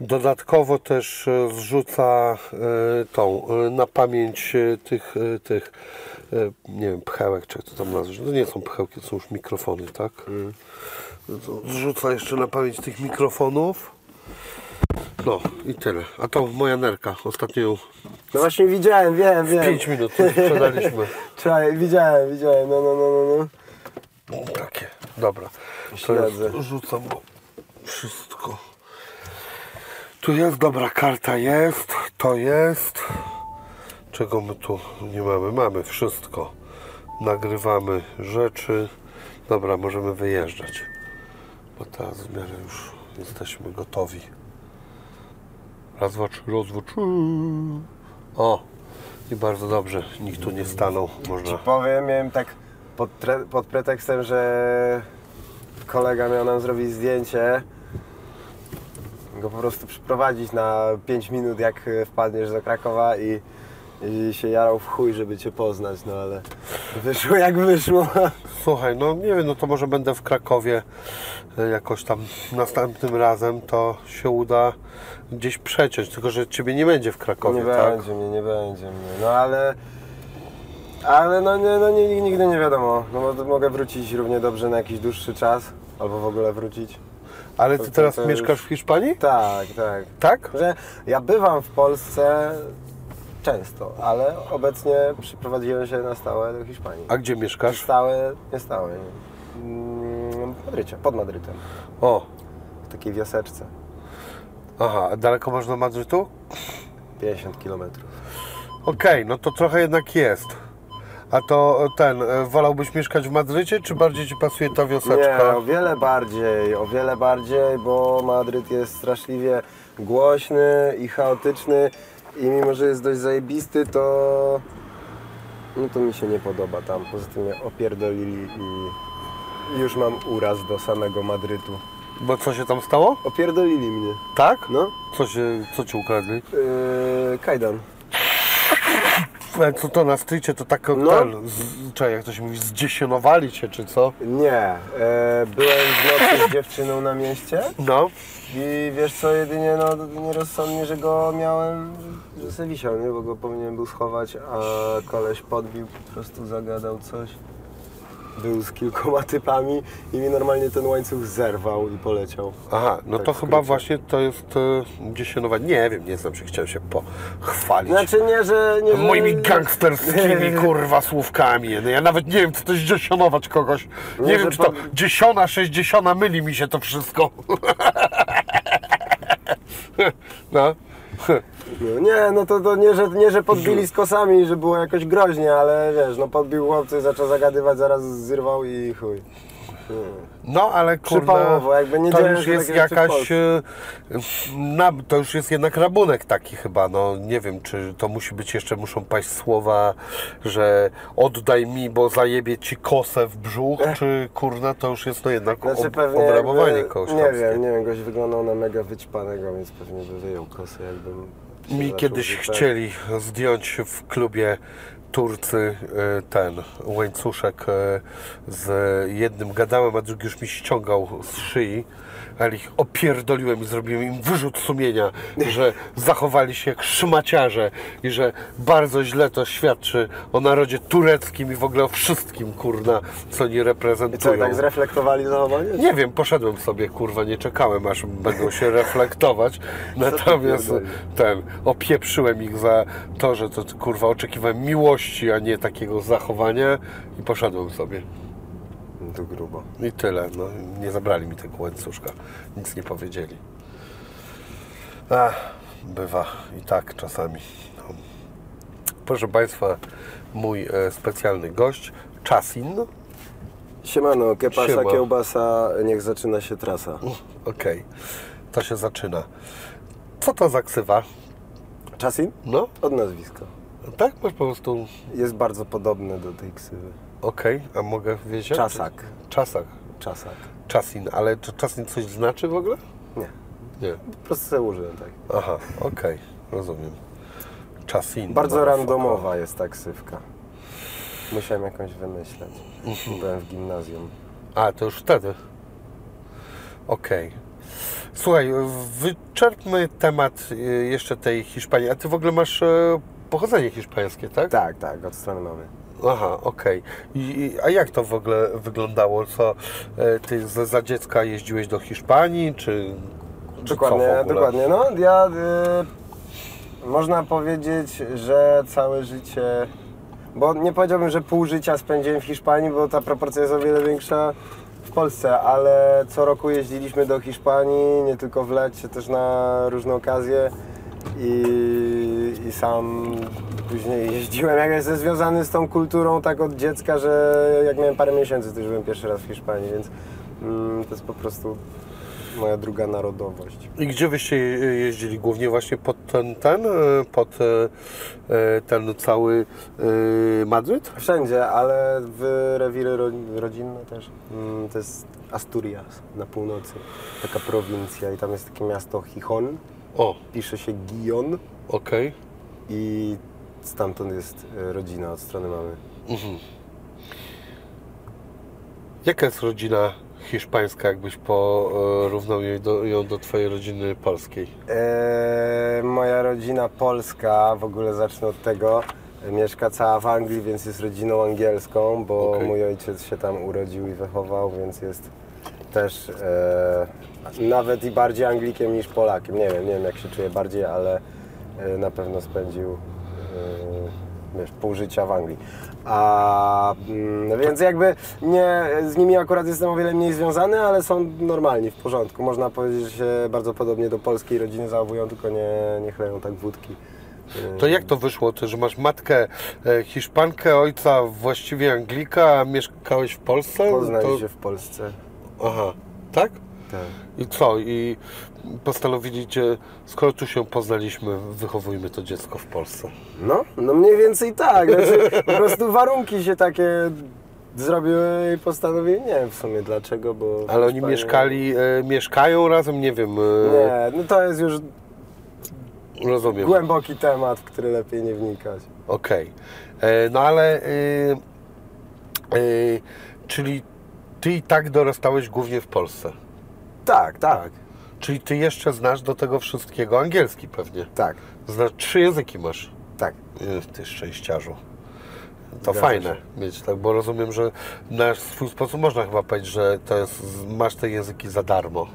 Dodatkowo też e, zrzuca e, tą e, na pamięć e, tych, e, tych e, nie wiem, pchełek, czy jak to tam nazwać. To nie są pchełki, to są już mikrofony, tak? No to Zrzuca jeszcze na pamięć tych mikrofonów. No i tyle. A to moja nerka. Ostatnio ją No właśnie widziałem, wiem, wiem. 5 minut sprzedaliśmy. Czekaj, widziałem, widziałem, no, no, no, no, no. Takie, dobra. To Śledzę. jest, rzucam wszystko. Tu jest, dobra, karta jest, to jest. Czego my tu nie mamy? Mamy wszystko. Nagrywamy rzeczy. Dobra, możemy wyjeżdżać. Bo teraz w miarę już jesteśmy gotowi. Raz, dwa, trzy, raz, dwa, trzy. O! I bardzo dobrze, nikt tu nie stanął. Można. Powiem, miałem tak pod, pod pretekstem, że kolega miał nam zrobić zdjęcie, go po prostu przyprowadzić na 5 minut, jak wpadniesz do Krakowa i, i się jarał w chuj, żeby Cię poznać, no ale wyszło jak wyszło. Słuchaj, no nie wiem, no to może będę w Krakowie e, jakoś tam następnym razem, to się uda gdzieś przeciąć, tylko że Ciebie nie będzie w Krakowie, Nie tak? będzie mnie, nie będzie mnie, no ale... Ale no, nie, no nie, nigdy nie wiadomo, no mogę wrócić równie dobrze na jakiś dłuższy czas, albo w ogóle wrócić. Ale Ty to- teraz to już- mieszkasz w Hiszpanii? Tak, tak. Tak? Że ja bywam w Polsce często, ale obecnie przyprowadziłem się na stałe do Hiszpanii. A gdzie mieszkasz? Stałe, nie stałe. Mm, W Madrycie, pod Madrytem. O, W takiej wioseczce. aha, a daleko masz do Madrytu? 50 km. Okej, no to trochę jednak jest. A to ten, e, wolałbyś mieszkać w Madrycie, czy bardziej Ci pasuje ta Nie, wioseczka? o wiele bardziej, o wiele bardziej, bo Madryt jest straszliwie głośny i chaotyczny i mimo, że jest dość zajebisty, to no to mi się nie podoba tam. Poza tym mnie opierdolili i już mam uraz do samego Madrytu. Bo co się tam stało? Opierdolili mnie. Tak? No, Co, się, co Ci ukradli? yy, kajdan. E, Co to na strycie, to tak No. ten, z, czy jak to się mówi, zdziesionowali Cię, czy co? Nie, e, byłem w nocy z dziewczyną na mieście No. i wiesz co, jedynie no nierozsądnie, że go miałem, że se wisiał, nie? bo go powinienem był schować, a koleś podbił, po prostu zagadał coś. Był z kilkoma typami i mi normalnie ten łańcuch zerwał i poleciał. Aha, no Tak to chyba właśnie to jest e. Nie wiem, nie znam się, chciałem się pochwalić. Znaczy nie, że... Nie, że... Moimi gangsterskimi kurwa słówkami. No ja nawet nie wiem, co to jest dziesionować kogoś. Nie, Nie, wiem, czy to pan- dziesiona, sześćdziesiąta, myli mi się to wszystko. No. No, nie, no to, to nie, że, nie, że podbili z kosami, że było jakoś groźnie, ale wiesz, no podbił chłopcy, zaczął zagadywać, zaraz zyrwał i chuj. No, ale kurde, Przypałowo, jakby nie to już jest jakaś, e, na, to już jest jednak rabunek taki chyba, no nie wiem, czy to musi być jeszcze, muszą paść słowa, że oddaj mi, bo zajebie ci kosę w brzuch, czy kurna, to już jest no jednak Znaczy ob, pewnie obrabowanie kogoś Nie wiem, nie wiem, goś wyglądał na mega wyćpanego, więc pewnie by wyjął kosę, jakbym Mi kiedyś chcieli zdjąć w klubie Turcy e, ten łańcuszek e, z jednym gadałem, a drugi już mi ściągał z szyi. Ale ich opierdoliłem i zrobiłem im wyrzut sumienia, że zachowali się jak szmaciarze i że bardzo źle to świadczy o narodzie tureckim i w ogóle o wszystkim, kurna, co oni I co, reprezentują. tak zreflektowali zachowanie? Nie wiem, poszedłem sobie, kurwa, nie czekałem, aż będą się reflektować. Natomiast ten, opieprzyłem ich za to, że to, kurwa, oczekiwałem miłości, a nie takiego zachowania i poszedłem sobie. To grubo. I tyle, no, nie zabrali mi tego łańcuszka, nic nie powiedzieli. Ach, bywa i tak czasami. No. Proszę Państwa, mój e, specjalny gość, Czasin. Siemano, kepasa, Siema. kiełbasa, niech zaczyna się trasa. Okej, to się zaczyna. Co to za ksywa? Czasin? No, Od nazwiska. tak? Masz po prostu... Jest bardzo podobny do tej ksywy. Okej, a mogę wiedzieć? Czasak. Czasak. Czasak. Czasin, ale czy Czasin coś znaczy w ogóle? Nie, Nie. po prostu sobie użyłem tak. Aha, okej, rozumiem. Czasin. Bardzo randomowa jest ta ksywka. Musiałem jakąś wymyśleć. Byłem w gimnazjum. A, to już wtedy. Okej. Słuchaj, wyczerpmy temat y, jeszcze tej Hiszpanii. A ty w ogóle masz e, pochodzenie hiszpańskie, tak? Tak, tak, od strony mamy. Aha, okej. I I- A jak to w ogóle wyglądało? Co, e, ty za, za dziecka jeździłeś do Hiszpanii, czy, Dokładnie, dokładnie. No, ja y, można powiedzieć, że całe życie, bo nie powiedziałbym, że pół życia spędziłem w Hiszpanii, bo ta proporcja jest o wiele większa w Polsce, ale co roku jeździliśmy do Hiszpanii, nie tylko w lecie, też na różne okazje i, i sam później jeździłem, jak jestem związany z tą kulturą tak od dziecka, że jak miałem parę miesięcy, to już byłem pierwszy raz w Hiszpanii, więc mm, to jest po prostu moja druga narodowość. I gdzie wyście je- jeździli? Głównie właśnie pod ten, ten e, pod e, e, ten cały Madryt? Wszędzie, ale w rewiry ro, rodzinne też. Mm, to jest Asturias na północy, taka prowincja i tam jest takie miasto Gijon, O, pisze się Gijon okej. I stamtąd jest e, rodzina od strony mamy. Jaka jest rodzina hiszpańska, jakbyś porównał ją do, ją do twojej rodziny polskiej? E, moja rodzina polska, w ogóle zacznę od tego, mieszka cała w Anglii, więc jest rodziną angielską, bo Okej. mój ojciec się tam urodził i wychował, więc jest też e, nawet i bardziej Anglikiem niż Polakiem. Nie wiem, nie wiem jak się czuje bardziej, ale na pewno spędził e, wiesz, pół życia w Anglii. A, mm, więc jakby nie, z nimi akurat jestem o wiele mniej związany, ale są normalni, w porządku. Można powiedzieć, że się bardzo podobnie do polskiej rodziny zachowują, tylko nie, nie chleją tak wódki. To jak to wyszło, ty, że masz matkę e, Hiszpankę, ojca właściwie Anglika, a mieszkałeś w Polsce? Poznali To- się w Polsce. Aha, tak? Tak. I co? I postanowiliście, skoro tu się poznaliśmy, wychowujmy to dziecko w Polsce. No, no mniej więcej tak. Znaczy, po prostu warunki się takie zrobiły i postanowili, nie wiem w sumie dlaczego, bo... Ale oni mieszkali, e, mieszkają razem, nie wiem, e, Nie, no to jest już rozumiem. głęboki temat, w który lepiej nie wnikać. Okej. E, No ale, e, e, czyli ty i tak dorastałeś głównie w Polsce. Tak, tak, Czyli ty jeszcze znasz do tego wszystkiego angielski pewnie. tak, Znasz, trzy języki masz. tak. Ty szczęściarzu. To Zgadza fajne się. mieć tak, bo rozumiem, że na swój sposób można chyba powiedzieć, że to jest, masz te języki za darmo.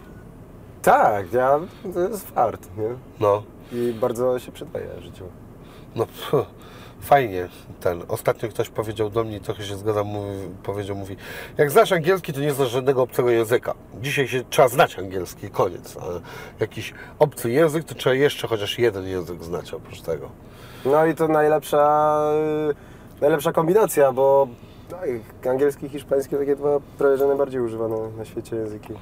Tak, ja, to jest fart, nie? No, I bardzo się przydaje w życiu. no pff, fajnie ten. Ostatnio ktoś powiedział do mnie, trochę się zgadzam, mówi, powiedział, mówi, jak znasz angielski, to nie znasz żadnego obcego języka. Dzisiaj się trzeba znać angielski, koniec. A jakiś obcy język, to trzeba jeszcze chociaż jeden język znać oprócz tego. No i to najlepsza, najlepsza kombinacja, bo tak, angielski i hiszpański takie dwa prawie że najbardziej używane na świecie języki.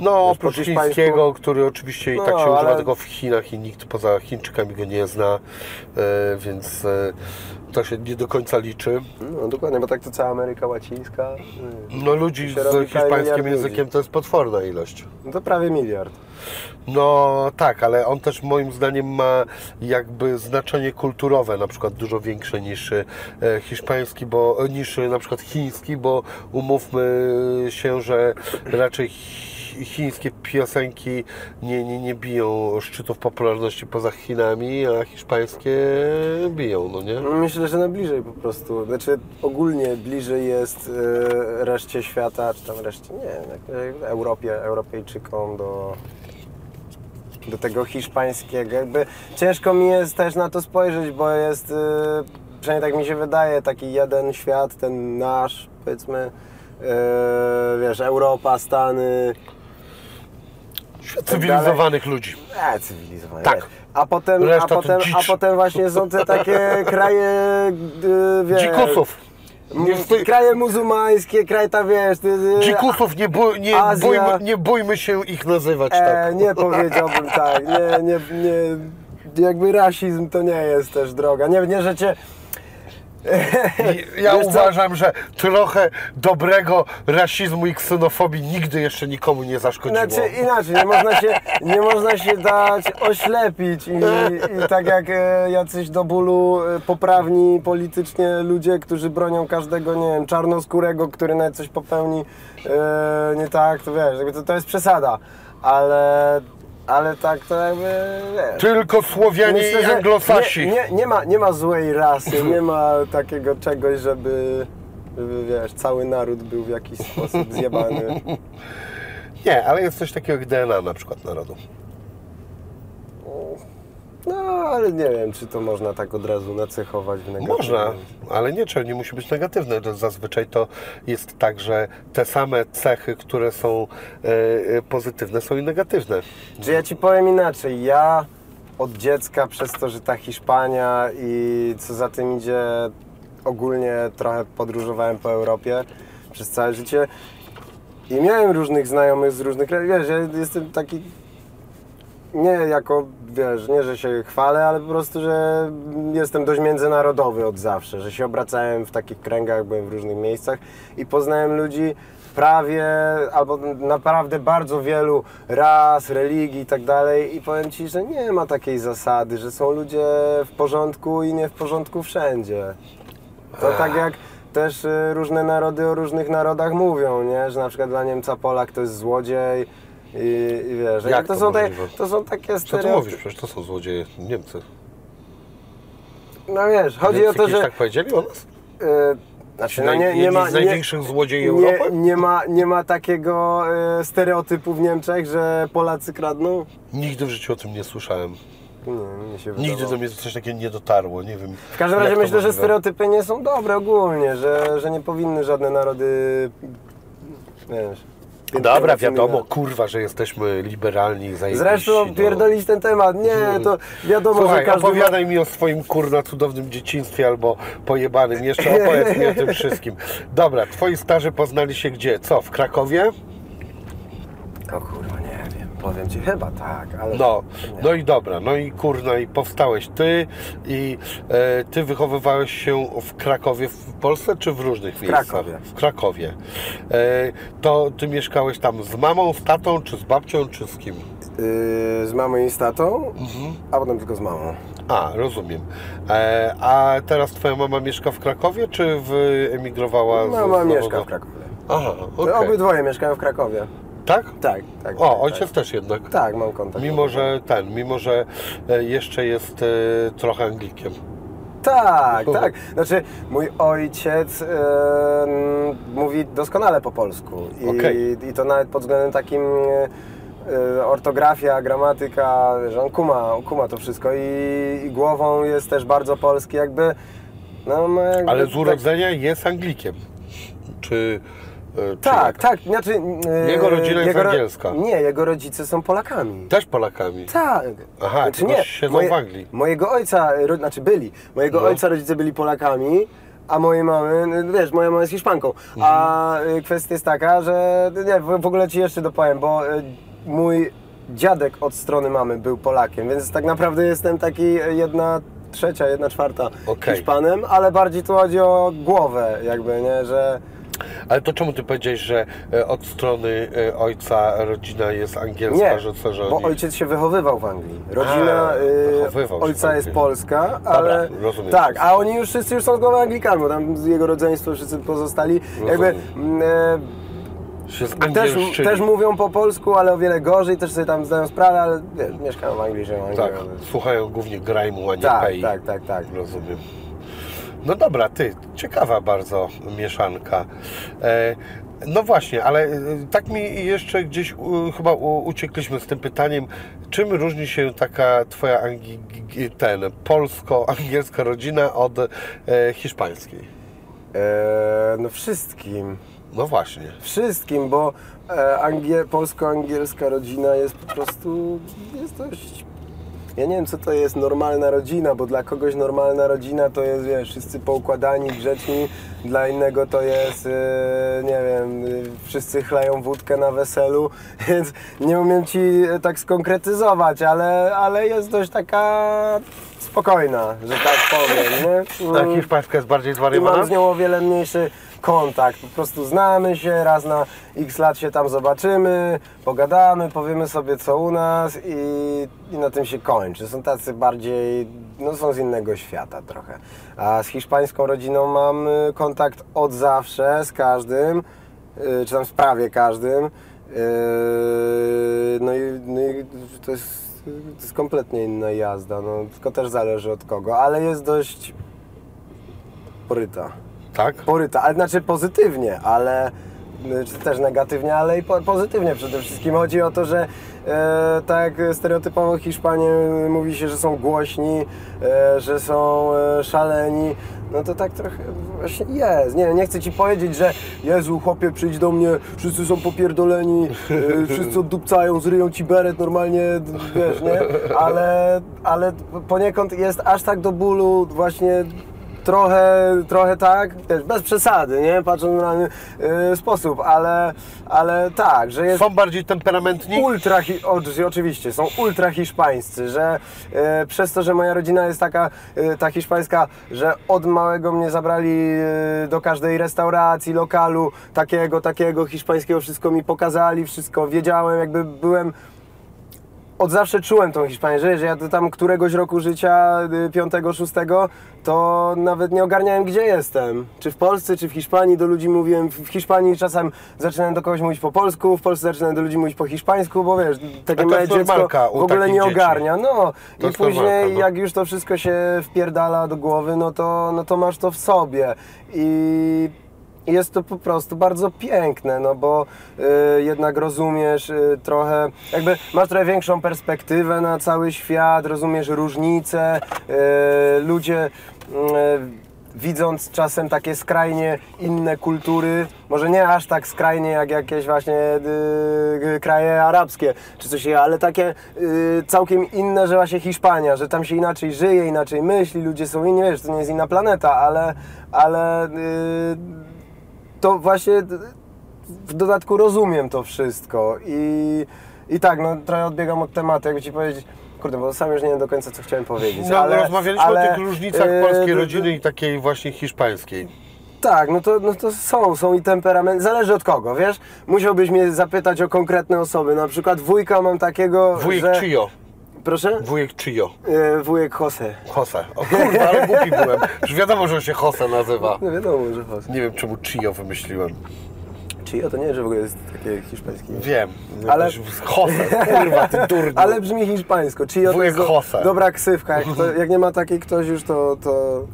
No, Wiesz, oprócz chińskiego, który oczywiście i No, tak się używa ale- tylko w Chinach i nikt poza Chińczykami go nie zna, e, więc e, to się nie do końca liczy. No dokładnie, bo tak to cała Ameryka Łacińska, No ludzi się z hiszpańskim językiem ludzi. to jest potworna ilość. no to prawie miliard. No tak, ale on też moim zdaniem ma jakby znaczenie kulturowe, na przykład dużo większe niż e, hiszpański, bo niż e, na przykład chiński, bo umówmy się, że raczej chi- chińskie piosenki nie, nie, nie biją szczytów popularności poza Chinami, a hiszpańskie biją, no nie? Myślę, że na bliżej po prostu. Znaczy ogólnie bliżej jest y, reszcie świata, czy tam reszcie, nie wiem, Europie, Europejczykom do, do tego hiszpańskiego. Jakby ciężko mi jest też na to spojrzeć, bo jest, y, przynajmniej tak mi się wydaje, taki jeden świat, ten nasz, powiedzmy, y, wiesz, Europa, Stany, Świat cywilizowanych ludzi. E, cywilizowane. Tak. A potem, a, Reszta potem, a potem właśnie są te takie kraje, y, wiesz... Dzikusów. Nie, wstyd- Kraje muzułmańskie, kraj ta wiesz... Ty, ty, Dzikusów, nie, bój, nie, Azja. bójmy, nie bójmy się ich nazywać e, tak. Nie powiedziałbym tak, nie, nie, nie... Jakby rasizm to nie jest też droga. Nie, nie że cię... Ja Wiesz co? uważam, że trochę dobrego rasizmu i ksenofobii nigdy jeszcze nikomu nie zaszkodziło. Znaczy inaczej, nie można się, nie można się dać oślepić i, i tak jak e, jacyś do bólu e, poprawni politycznie ludzie, którzy bronią każdego, nie wiem, czarnoskórego, który nawet coś popełni e, nie tak, to wiesz, to, to jest przesada. ale, ale tak to jakby, wiesz. Tylko Słowianie i Anglosasi. nie, nie, nie, ma, nie ma złej rasy, nie ma takiego czegoś, żeby, żeby wiesz, cały naród był w jakiś sposób zjebany. Nie, ale jest coś takiego jak DNA na przykład narodu. No, ale nie wiem, czy to można tak od razu nacechować w negatywny. Można, ale nie, nie musi być negatywne. To Zazwyczaj to jest tak, że te same cechy, które są e, e, pozytywne, są i negatywne. Czy ja ci powiem inaczej, ja od dziecka przez to, że ta Hiszpania i co za tym idzie, ogólnie trochę podróżowałem po Europie przez całe życie i miałem różnych znajomych z różnych krajów. Wiesz, ja jestem taki nie jako, wiesz, nie, że się chwalę, ale po prostu, że jestem dość międzynarodowy od zawsze, że się obracałem w takich kręgach, byłem w różnych miejscach i poznałem ludzi prawie, albo naprawdę bardzo wielu ras, religii i tak dalej i powiem Ci, że nie ma takiej zasady, że są ludzie w porządku i nie w porządku wszędzie. To tak jak też y, różne narody o różnych narodach mówią, nie? Że na przykład dla Niemca Polak to jest złodziej i, i wiesz, Jak to, to są te, to są takie Co ty mówisz? Przecież to są złodzieje Niemcy. No wiesz, chodzi Niemcy o to, że... tak powiedzieli o nas? y, znaczy, no nie, nie ma... z Nie, największych złodziei nie, Europy? nie, ma, nie ma takiego y, stereotypu w Niemczech, że Polacy kradną? Nigdy w życiu o tym nie słyszałem. Nie, Nigdy do mnie coś takiego nie dotarło, nie wiem. W każdym razie myślę, że możliwe. stereotypy nie są dobre ogólnie, że, że nie powinny żadne narody... Wiesz... Dobra, wiadomo, kurwa, że jesteśmy liberalni zajebiści. Zresztą no. pierdolić ten temat. Nie, to wiadomo, Słuchaj, że każdy... ma- opowiadaj mi o swoim kurna cudownym dzieciństwie albo pojebanym. Jeszcze opowiedz mi o tym wszystkim. Dobra, twoi starzy poznali się gdzie? Co, w Krakowie? O kurwa. Powiem Ci, chyba tak, ale... No, nie. no i dobra, no i kurna, i powstałeś ty i e, ty wychowywałeś się w Krakowie w Polsce, czy w różnych miejscach? Krakowie. W Krakowie. E, to ty mieszkałeś tam z mamą, z tatą, czy z babcią, czy z kim? Yy, z mamą i z tatą, a potem tylko z mamą. A, rozumiem. E, a teraz twoja mama mieszka w Krakowie, czy wyemigrowała z Mama z mieszka Nowego- w Krakowie. Aha, okej. Obydwoje mieszkają w Krakowie. Tak? Tak, tak. O, tak, ojciec tak. też jednak. Tak, mam kontakt. Mimo, że ten, mimo, że e, jeszcze jest e, trochę Anglikiem. Tak, tak. Znaczy, mój ojciec em, mówi doskonale po polsku. I, Okej. I to nawet pod względem takim e, e, ortografia, gramatyka, że on kuma, kuma to wszystko i, i głową jest też bardzo polski, jakby. No, ma jakby Ale z tak- urodzenia jest Anglikiem. Czy... e, Tak, tak, znaczy... e, Jego rodzina jest ro- angielska. Nie, jego rodzice są Polakami. Też Polakami. Tak. Aha, tylko siedzą w Anglii. Mojego ojca, ro, znaczy byli, mojego No. ojca rodzice byli Polakami, a mojej mamy, no wiesz, moja mama jest Hiszpanką. A Mhm. y, kwestia jest taka, że nie, w ogóle ci jeszcze dopowiem, bo mój dziadek od strony mamy był Polakiem, więc tak naprawdę jestem taki jedna trzecia, jedna czwarta Okej. Hiszpanem, ale bardziej tu chodzi o głowę jakby, nie, że... Ale to czemu ty powiedziałeś, że e, od strony e, ojca rodzina jest angielska, Nie, że co, że bo ojciec się wychowywał w Anglii. Rodzina A, y, ojca jest polska, ale rozumiem tak, a oni już wszyscy już są z głowy Anglikami, bo tam z jego rodzeństwa wszyscy pozostali. Jakby Rozumiem. mm, e, też, też mówią po polsku, ale o wiele gorzej, też sobie tam zdają sprawę, ale wiesz, mieszkają w Anglii, żyją w Anglii. Tak, słuchają głównie grajmu, a nie tak, pay. tak, tak, tak. Rozumiem. No dobra, ty, ciekawa bardzo mieszanka. E, no właśnie, ale e, tak mi jeszcze gdzieś u, chyba u, uciekliśmy z tym pytaniem, czym różni się taka twoja ten polsko-angielska rodzina od e, hiszpańskiej? E, no wszystkim. No właśnie. Wszystkim, bo e, angie, polsko-angielska rodzina jest po prostu, jest dość... Ja nie wiem, co to jest normalna rodzina, bo dla kogoś normalna rodzina to jest, wiesz, wszyscy poukładani, grzeczni, dla innego to jest, e, nie wiem, e, wszyscy chlają wódkę na weselu, więc nie umiem Ci e, tak skonkretyzować, ale, ale jest dość taka spokojna, że tak powiem, nie? Ta Mm. hiszpańska jest bardziej I zwariowana? mam z nią o wiele mniejszy kontakt. Po prostu znamy się, raz na x lat się tam zobaczymy, pogadamy, powiemy sobie co u nas i, i na tym się kończy. Są tacy bardziej, no są z innego świata trochę. A z hiszpańską rodziną mam y, kontakt od zawsze, z każdym, y, czy tam z prawie każdym. no, i, no i to jest, to jest kompletnie inna jazda, no, tylko też zależy od kogo, ale jest dość poryta. Tak? Poryta, ale znaczy pozytywnie, ale czy też negatywnie, ale i po, pozytywnie przede wszystkim. Chodzi o to, że e, tak stereotypowo Hiszpanie mówi się, że są głośni, e, że są e, szaleni, no to tak trochę właśnie jest. Nie, nie chcę Ci powiedzieć, że Jezu, chłopie, przyjdź do mnie, wszyscy są popierdoleni, e, wszyscy oddupcają, zryją Ci beret, normalnie, wiesz, nie? Ale, ale poniekąd jest aż tak do bólu właśnie trochę, trochę tak, też bez przesady, nie? Patrząc na y, sposób, ale, ale tak, że jest Są bardziej temperamentni? ultra, oczywiście, są ultra hiszpańscy, że y, przez to, że moja rodzina jest taka, y, ta hiszpańska, że od małego mnie zabrali y, do każdej restauracji, lokalu, takiego, takiego hiszpańskiego, wszystko mi pokazali, wszystko wiedziałem, jakby byłem od zawsze czułem tą Hiszpanię, że, że ja do tam któregoś roku życia, y, piątego, szóstego, to nawet nie ogarniałem, gdzie jestem. Czy w Polsce, czy w Hiszpanii. Do ludzi mówiłem w Hiszpanii, czasem zaczynałem do kogoś mówić po polsku, w Polsce zaczynałem do ludzi mówić po hiszpańsku, bo wiesz, takie małe dziecko w ogóle nie ogarnia. No To i później normalka, no. jak już to wszystko się wpierdala do głowy, no to, no to masz to w sobie. I jest to po prostu bardzo piękne, no bo y, jednak rozumiesz y, trochę, jakby masz trochę większą perspektywę na cały świat, rozumiesz różnice, y, ludzie y, widząc czasem takie skrajnie inne kultury, może nie aż tak skrajnie jak jakieś właśnie y, kraje arabskie czy coś, ale takie y, całkiem inne, że właśnie Hiszpania, że tam się inaczej żyje, inaczej myśli, ludzie są inni, wiesz, to nie jest inna planeta, ale, ale y, to właśnie w dodatku rozumiem to wszystko i, i tak, no trochę odbiegam od tematu, jakby Ci powiedzieć, kurde, bo sam już nie wiem do końca, co chciałem powiedzieć, No, ale... rozmawialiśmy ale, o tych różnicach e, polskiej rodziny i takiej właśnie hiszpańskiej. Tak, no to, no to są, są i temperament, zależy od kogo, wiesz? Musiałbyś mnie zapytać o konkretne osoby, na przykład wujka mam takiego, Wujek że... Chio. Proszę? Wujek Chio. E, wujek Jose. Jose. O kurwa, ale głupi byłem. Już wiadomo, że on się Jose nazywa. No wiadomo, że Jose. Nie wiem, czemu Chio wymyśliłem. Czy to nie, że w ogóle jest takie hiszpańskie. Wiem. Ale-. Jose, kurwa, ty durniu. Ale brzmi hiszpańsko. Chio to Wujek jest do, Jose. dobra ksywka. Jak, to, jak nie ma takiej ktoś już, to, to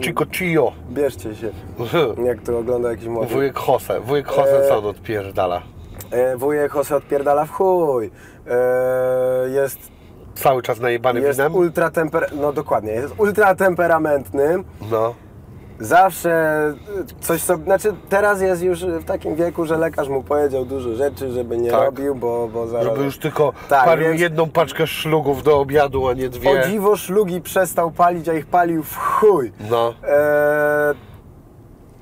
Chico Chio. bierzcie się. Jak to ogląda jakiś młody. Wujek Jose. Wujek Jose E, co odpierdala? E, wujek Jose odpierdala w chuj. E, jest Cały czas najebany jest winem? ultra temper... No dokładnie, jest ultra temperamentny. No. Zawsze coś sobie... Znaczy teraz jest już w takim wieku, że lekarz mu powiedział dużo rzeczy, żeby nie Tak. robił, bo, bo zaraz... Żeby już tylko Tak, palił więc- jedną paczkę szlugów do obiadu, a nie O dwie. dziwo szlugi przestał palić, a ich palił w chuj. No. Eee,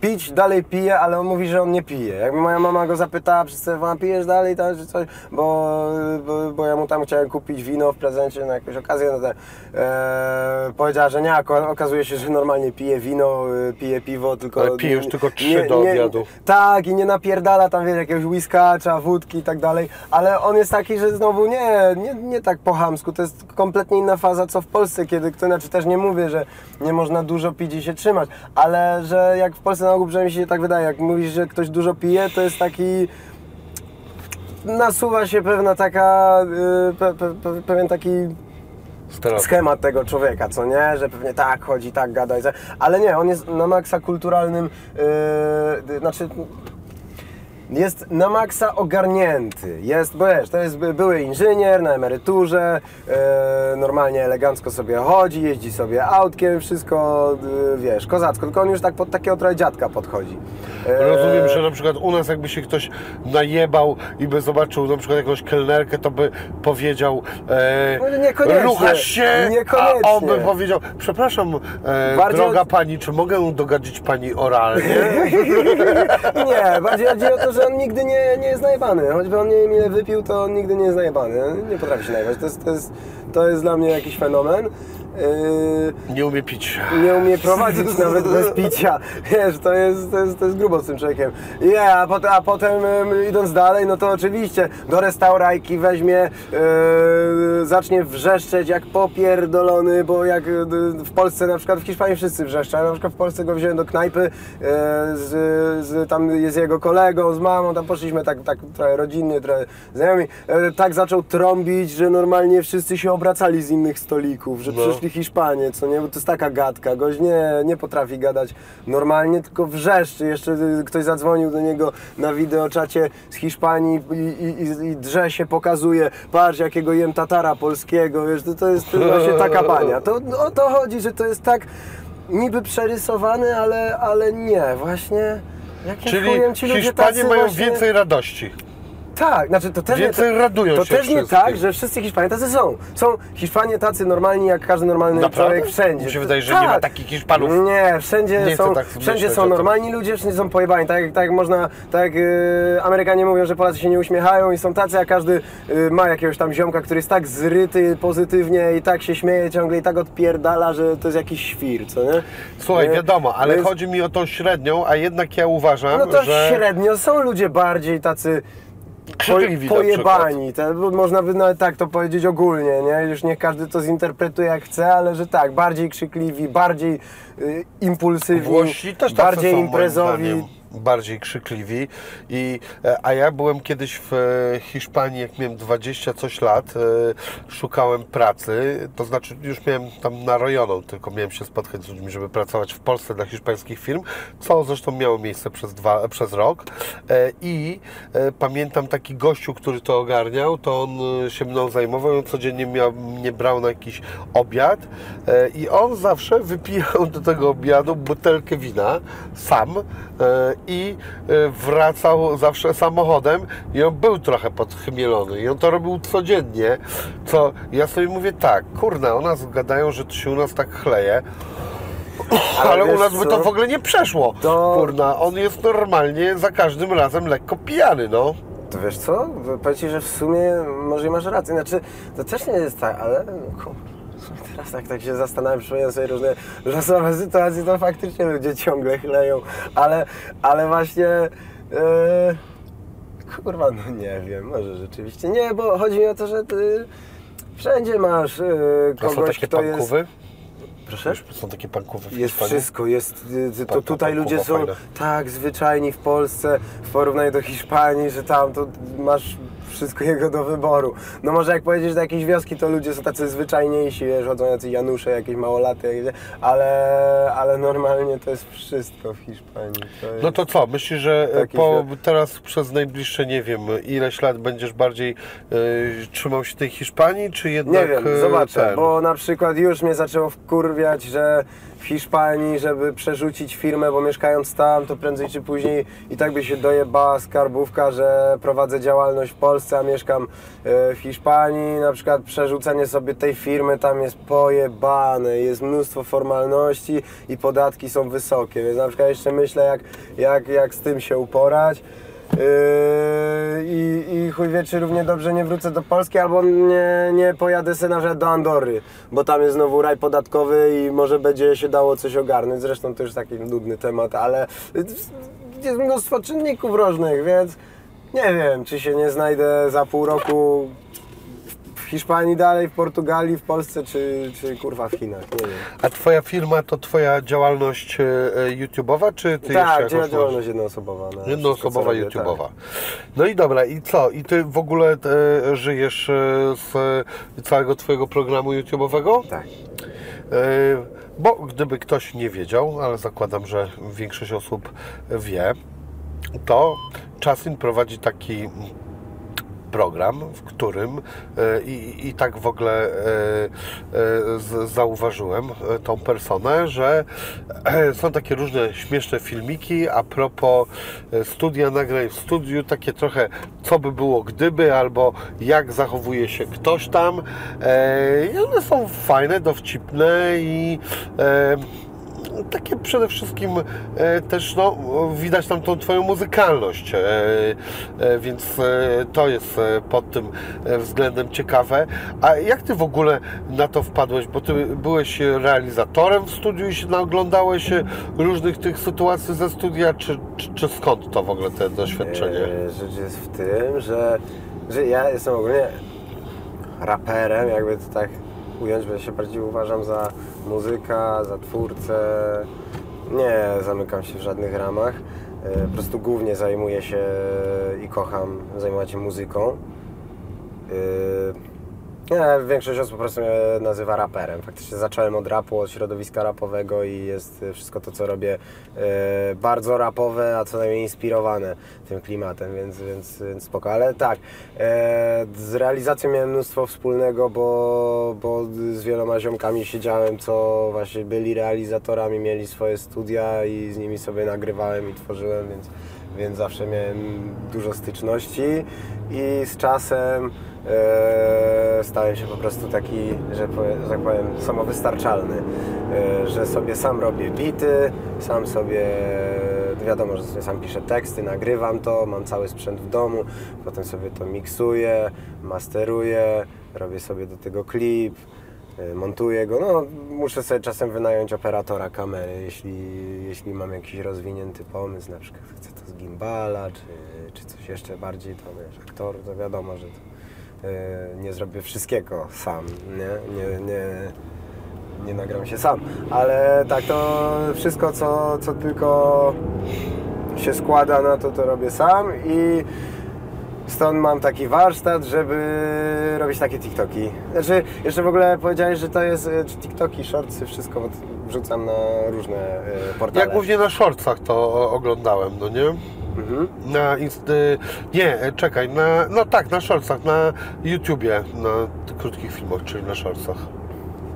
pić dalej pije, ale on mówi, że on nie pije. Jakby moja mama go zapytała przez telefon, pijesz dalej tam, czy coś, bo, bo, bo ja mu tam chciałem kupić wino w prezencie na jakąś okazję, no to, eee, powiedziała, że nie, okazuje się, że normalnie pije wino, y, pije piwo, tylko... Ale pije już tylko trzy do obiadu. Tak, i nie napierdala tam, wiesz, jakiegoś whiskacza, wódki i tak dalej, ale on jest taki, że znowu nie, nie, nie tak po chamsku, to jest kompletnie inna faza, co w Polsce, kiedy, to znaczy też nie mówię, że nie można dużo pić i się trzymać, ale że jak w Polsce na ogół przynajmniej się tak wydaje, jak mówisz, że ktoś dużo pije, to jest taki... Nasuwa się pewna taka, y, pe, pe, pe, pewien taki Stereotyp. schemat tego człowieka, co nie? Że pewnie tak chodzi, tak gada, ale nie, on jest na maksa kulturalnym, yy, znaczy jest na maksa ogarnięty. Jest, bo wiesz, to jest by- były inżynier na emeryturze, e, normalnie elegancko sobie chodzi, jeździ sobie autkiem, wszystko, e, wiesz, kozacko, tylko on już tak pod takiego trochę dziadka podchodzi. E, Rozumiem, że na przykład u nas jakby się ktoś najebał i by zobaczył na przykład jakąś kelnerkę, to by powiedział e, No, niekoniecznie. ruchasz się, Niekoniecznie. a on by powiedział przepraszam Bardziej- droga pani, czy mogę dogadzić pani oralnie? Nie, bardziej chodzi o to, że on nigdy nie, nie jest najebany. Choćby on nie wiem ile wypił, to on nigdy nie jest najebany. Nie potrafi się najebać. To jest, to jest, to jest dla mnie jakiś fenomen. Yy, Nie umie pić. nie umie prowadzić nawet bez picia. Wiesz, to jest, to jest, to jest grubo z tym człowiekiem. Nie, a, pot, a potem em, idąc dalej, no to oczywiście do restaurajki weźmie, e, zacznie wrzeszczeć jak popierdolony, bo jak e, w Polsce, na przykład w Hiszpanii wszyscy wrzeszczą, na przykład w Polsce go wziąłem do knajpy, e, z, z, tam jest jego kolegą, z mamą, tam poszliśmy tak, tak trochę rodzinnie, trochę znajomi, e, tak zaczął trąbić, że normalnie wszyscy się obracali z innych stolików, że No. Przyszli Hiszpanie, co nie, bo to jest taka gadka, gość nie, nie potrafi gadać normalnie, tylko wrzeszczy, jeszcze y, ktoś zadzwonił do niego na wideoczacie z Hiszpanii i, i, i, drze się, pokazuje, patrz jakiego jem tatara polskiego, wiesz, to, to jest właśnie taka bania, to o to chodzi, że to jest tak niby przerysowane, ale, ale nie, właśnie jakim Czyli Hiszpanie mają właśnie... więcej radości. Tak, znaczy to też Więcej nie, radują to się też nie tak, że wszyscy Hiszpanie tacy są. Są Hiszpanie tacy normalni jak każdy normalny Naprawdę? człowiek wszędzie. Mi się wydaje, że nie ma takich Hiszpanów. Nie, wszędzie Nie są, tak wszędzie są normalni ludzie, wszędzie są pojebani. Tak, tak można, tak yy, Amerykanie mówią, że Polacy się nie uśmiechają i są tacy, a każdy yy, ma jakiegoś tam ziomka, który jest tak zryty pozytywnie i tak się śmieje ciągle i tak odpierdala, że to jest jakiś świr, co nie? Słuchaj, Nie? wiadomo, ale Więc- chodzi mi o tą średnią, a jednak ja uważam, No to że... średnio są ludzie bardziej tacy Po, pojebani. Można by nawet tak to powiedzieć ogólnie, nie? Już niech każdy to zinterpretuje jak chce, ale że tak, bardziej krzykliwi, bardziej y, impulsywni, Włosi też bardziej imprezowi. Bardziej krzykliwi. I, e, a ja byłem kiedyś w e, Hiszpanii, jak miałem 20 coś lat, e, szukałem pracy, to znaczy już miałem tam na rejoną, tylko miałem się spotkać z ludźmi, żeby pracować w Polsce dla hiszpańskich firm, co zresztą miało miejsce przez, dwa, przez rok. I pamiętam taki gościu, który to ogarniał, to on się mną zajmował, on codziennie miał, mnie brał na jakiś obiad i on zawsze wypijał do tego obiadu butelkę wina sam i e, wracał zawsze samochodem i on był trochę podchmielony i on to robił codziennie, co ja sobie mówię tak, kurna, o nas gadają, że to się u nas tak chleje, ale, u wiesz nas by co? to w ogóle nie przeszło. To- Kurna, on jest normalnie za każdym razem lekko pijany, no. To wiesz co? Powiem Ci, że w sumie może i masz rację. Znaczy, to też nie jest tak, ale teraz tak, tak się zastanawiam, przypominam sobie różne losowe sytuacje, to faktycznie ludzie ciągle chleją, ale, ale właśnie... e, kurwa, no nie wiem, może rzeczywiście nie, bo chodzi mi o to, że ty wszędzie masz e, A są kogoś, takie kto jest... pankówy? Proszę? Są takie pankowy w Jest Hiszpanii? wszystko, jest, y, y, to tutaj ludzie są fajne. tak zwyczajni w Polsce w porównaniu do Hiszpanii, że tam to masz wszystko jego do wyboru. No może jak pojedziesz do jakiejś wioski, to ludzie są tacy zwyczajniejsi, wiesz, chodzą jacyś Janusze, jakieś małolaty, jakieś, ale, ale normalnie to jest wszystko w Hiszpanii. To. No to co, myślisz, że e, po, świat. teraz przez najbliższe, nie wiem, ileś lat będziesz bardziej e, trzymał się tej Hiszpanii, czy jednak... Nie wiem, e, zobaczę, ten? bo na przykład już mnie zaczęło wkurwiać, że w Hiszpanii, żeby przerzucić firmę, bo mieszkając tam, to prędzej czy później i tak by się dojebała skarbówka, że prowadzę działalność w Polsce, a mieszkam e, w Hiszpanii. Na przykład przerzucenie sobie tej firmy tam jest pojebane, jest mnóstwo formalności i podatki są wysokie, więc na przykład jeszcze myślę, jak, jak, jak z tym się uporać. Yy, I, I chuj wie, czy równie dobrze nie wrócę do Polski, albo nie, nie pojadę sobie na przykład do Andory, bo tam jest znowu raj podatkowy i może będzie się dało coś ogarnąć. Zresztą to już taki nudny temat, ale jest mnóstwo czynników różnych, więc nie wiem, czy się nie znajdę za pół roku Hiszpanii dalej, w Portugalii, w Polsce, czy, czy kurwa w Chinach, nie wiem. A twoja firma to twoja działalność e, e, YouTube'owa, czy ty tak, jeszcze jakąś działalność masz? jednoosobowa. no, Jednoosobowa robię, YouTube'owa. No i dobra, i co? I ty w ogóle e, żyjesz e, z całego twojego programu YouTube'owego? Tak. E, Bo gdyby ktoś nie wiedział, ale zakładam, że większość osób wie, to Czasin prowadzi taki program, w którym e, i, i tak w ogóle e, e, zauważyłem tą personę, że są takie różne śmieszne filmiki a propos studia nagrań w studiu, takie trochę co by było gdyby, albo jak zachowuje się ktoś tam. I one są fajne, dowcipne i takie przede wszystkim e, też no, widać tam tą Twoją muzykalność, e, e, więc to jest pod tym względem ciekawe. A jak Ty w ogóle na to wpadłeś? Bo Ty byłeś realizatorem w studiu i się naoglądałeś e, różnych tych sytuacji ze studia, czy, czy, czy skąd to w ogóle te doświadczenie? Rzecz jest w tym, że, że ja jestem ogólnie raperem, jakby to tak ująć, bo ja się bardziej uważam za muzyka, za twórcę. Nie zamykam się w żadnych ramach. E, Po prostu głównie zajmuję się i kocham zajmować się muzyką. Nie, większość osób po prostu mnie nazywa raperem. Faktycznie zacząłem od rapu, od środowiska rapowego i jest e, wszystko to, co robię e, bardzo rapowe, a co najmniej inspirowane tym klimatem, więc, więc, więc spoko. Ale tak, e, z realizacją miałem mnóstwo wspólnego, bo, bo z wieloma ziomkami siedziałem, co właśnie byli realizatorami, mieli swoje studia i z nimi sobie nagrywałem i tworzyłem, więc, więc zawsze miałem dużo styczności i z czasem stałem się po prostu taki, że, tak powiem, samowystarczalny, e, że sobie sam robię bity, sam sobie, wiadomo, że sobie sam piszę teksty, nagrywam to, mam cały sprzęt w domu, potem sobie to miksuję, masteruję, robię sobie do tego klip, e, montuję go, no muszę sobie czasem wynająć operatora kamery, jeśli, jeśli mam jakiś rozwinięty pomysł, na przykład chcę to z gimbala, czy, czy coś jeszcze bardziej, to wiesz, aktor, to wiadomo, że to, nie zrobię wszystkiego sam, nie, nie, nie, nie nagram się sam, ale tak to wszystko, co, co tylko się składa na to, to robię sam i stąd mam taki warsztat, żeby robić takie TikToki. Znaczy, jeszcze w ogóle powiedziałeś, że to jest e, czy TikToki, shortsy, wszystko wrzucam na różne e, portale. Ja głównie na shortsach to oglądałem, no nie? Mhm. Na inst... y, Nie, e, czekaj, na... no tak, na shortsach, na YouTubie, na krótkich filmach, czyli na shortsach.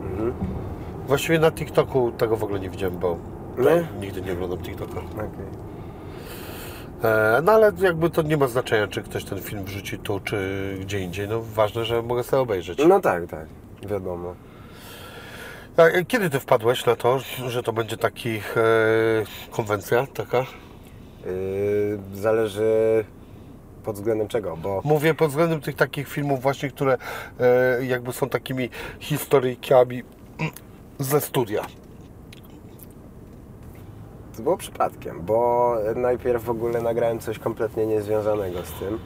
Mhm. Właściwie na TikToku tego w ogóle nie widziałem, bo nigdy nie oglądam TikToka. Okej. E, No ale jakby to nie ma znaczenia, czy ktoś ten film wrzuci tu, czy gdzie indziej. No ważne, że mogę sobie obejrzeć. No tak, tak, wiadomo. A e, kiedy ty wpadłeś na to, że to będzie taki e, konwencja taka? Yy, zależy pod względem czego, bo Mówię pod względem tych takich filmów właśnie, które e, jakby są takimi historyjkami ze studia. To było przypadkiem, bo najpierw w ogóle nagrałem coś kompletnie niezwiązanego z tym.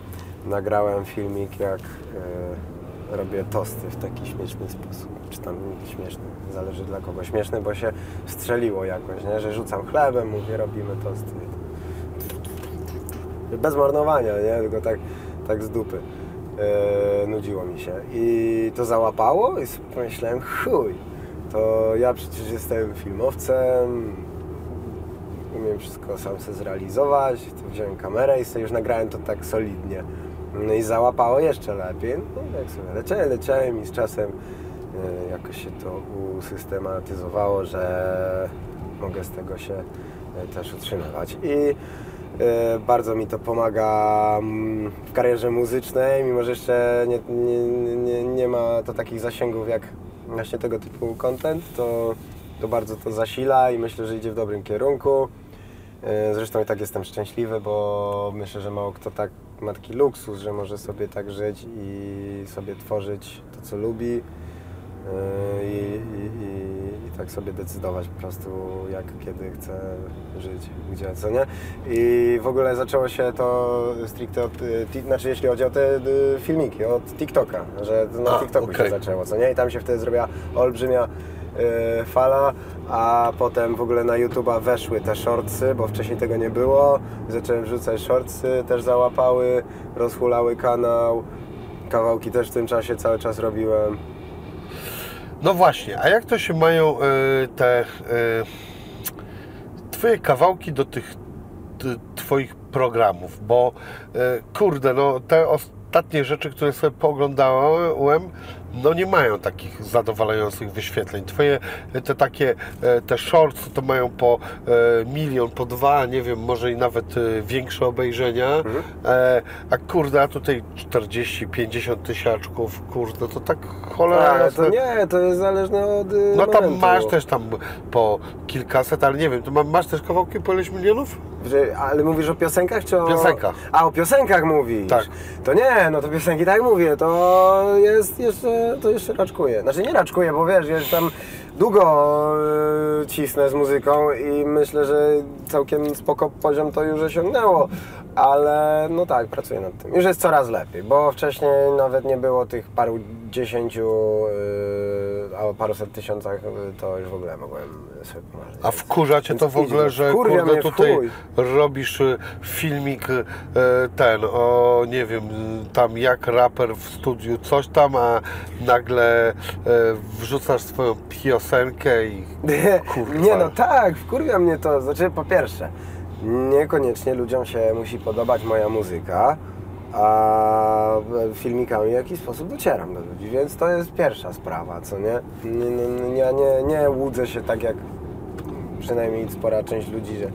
Nagrałem filmik, jak e, robię tosty w taki śmieszny sposób. Czy tam śmieszny, zależy dla kogo. Śmieszny, bo się strzeliło jakoś, nie? że rzucam chlebem, mówię, robimy tosty. Bez marnowania, nie? tylko tak, tak z dupy. E, nudziło mi się. I to załapało i pomyślałem, chuj, to ja przecież jestem filmowcem, umiem wszystko sam sobie zrealizować, to wziąłem kamerę i sobie już nagrałem to tak solidnie. No i załapało jeszcze lepiej. No jak sobie leciałem, leciałem i z czasem e, jakoś się to usystematyzowało, że mogę z tego się e, też utrzymywać. I bardzo mi to pomaga mm, w karierze muzycznej, mimo że jeszcze nie, nie, nie, nie ma to takich zasięgów jak właśnie tego typu content, to, to bardzo to zasila i myślę, że idzie w dobrym kierunku. E, Zresztą i tak jestem szczęśliwy, bo myślę, że mało kto tak ma taki luksus, że może sobie tak żyć i sobie tworzyć to, co lubi e, i, i, i, i tak sobie decydować po prostu, jak, kiedy chce żyć, gdzie, co nie. I w ogóle zaczęło się to stricte od, ti- znaczy jeśli chodzi o te e, filmiki, od TikToka, że na A, TikToku okej. się zaczęło, co nie? I tam się wtedy zrobiła olbrzymia e, fala, a potem w ogóle na YouTube'a weszły te shortsy, bo wcześniej tego nie było. Zacząłem wrzucać shortsy, też załapały, rozhulały kanał. Kawałki też w tym czasie cały czas robiłem. No właśnie, a jak to się mają e, te e, Twoje kawałki do tych Twoich programów? Bo e, kurde, no te ostatnie rzeczy, które sobie pooglądałem, no nie mają takich zadowalających wyświetleń. Twoje e, te takie, e, te shorts to mają po e, milion, po dwa, nie wiem, może i nawet większe obejrzenia, e, a kurde, a tutaj 40-50 tysiaczków, kurde, to tak cholera Ale jasna. to nie, to jest zależne od No tam momentu. masz też tam po kilkaset, ale nie wiem, to ma- masz też kawałki po ileś milionów? Ale mówisz o piosenkach czy o... Piosenkach. A, o piosenkach mówisz? Tak. To nie, no to piosenki tak mówię, to jest jeszcze, to jeszcze raczkuję. Znaczy nie raczkuję, bo wiesz, już tam długo y, cisnę z muzyką i myślę, że całkiem spoko poziom to już osiągnęło. Ale no tak, pracuję nad tym. Już jest coraz lepiej, bo wcześniej nawet nie było tych paru dziesięciu, y, a o paruset tysiącach y, to już w ogóle mogłem sobie pomarzyć. A wkurza cię to w ogóle, że kurde tutaj robisz y, filmik y, ten o nie wiem, tam jak raper w studiu coś tam, a nagle wrzucasz swoją piosenkę i Kurwa. Nie no tak, wkurwia mnie to. Znaczy po pierwsze, niekoniecznie ludziom się musi podobać moja muzyka, a filmikami w jakiś sposób docieram do ludzi, więc to jest pierwsza sprawa, co nie? ja nie, nie łudzę się tak jak przynajmniej spora część ludzi, że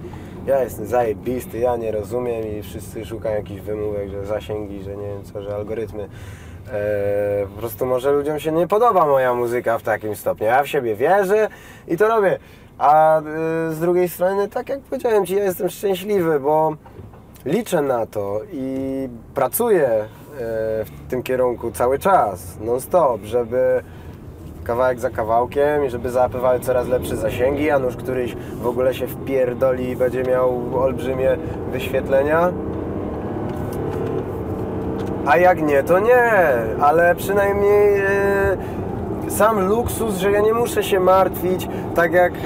ja jestem zajebisty, ja nie rozumiem i wszyscy szukają jakichś wymówek, że zasięgi, że nie wiem co, że algorytmy. Eee, po prostu może ludziom się nie podoba moja muzyka w takim stopniu. Ja w siebie wierzę i to robię. A y, z drugiej strony, tak jak powiedziałem Ci, ja jestem szczęśliwy, bo liczę na to i pracuję e, w tym kierunku cały czas, non stop, żeby kawałek za kawałkiem i żeby załapywały coraz lepsze zasięgi, a nuż któryś w ogóle się wpierdoli i będzie miał olbrzymie wyświetlenia. A jak nie, to nie, ale przynajmniej e, sam luksus, że ja nie muszę się martwić, tak jak e,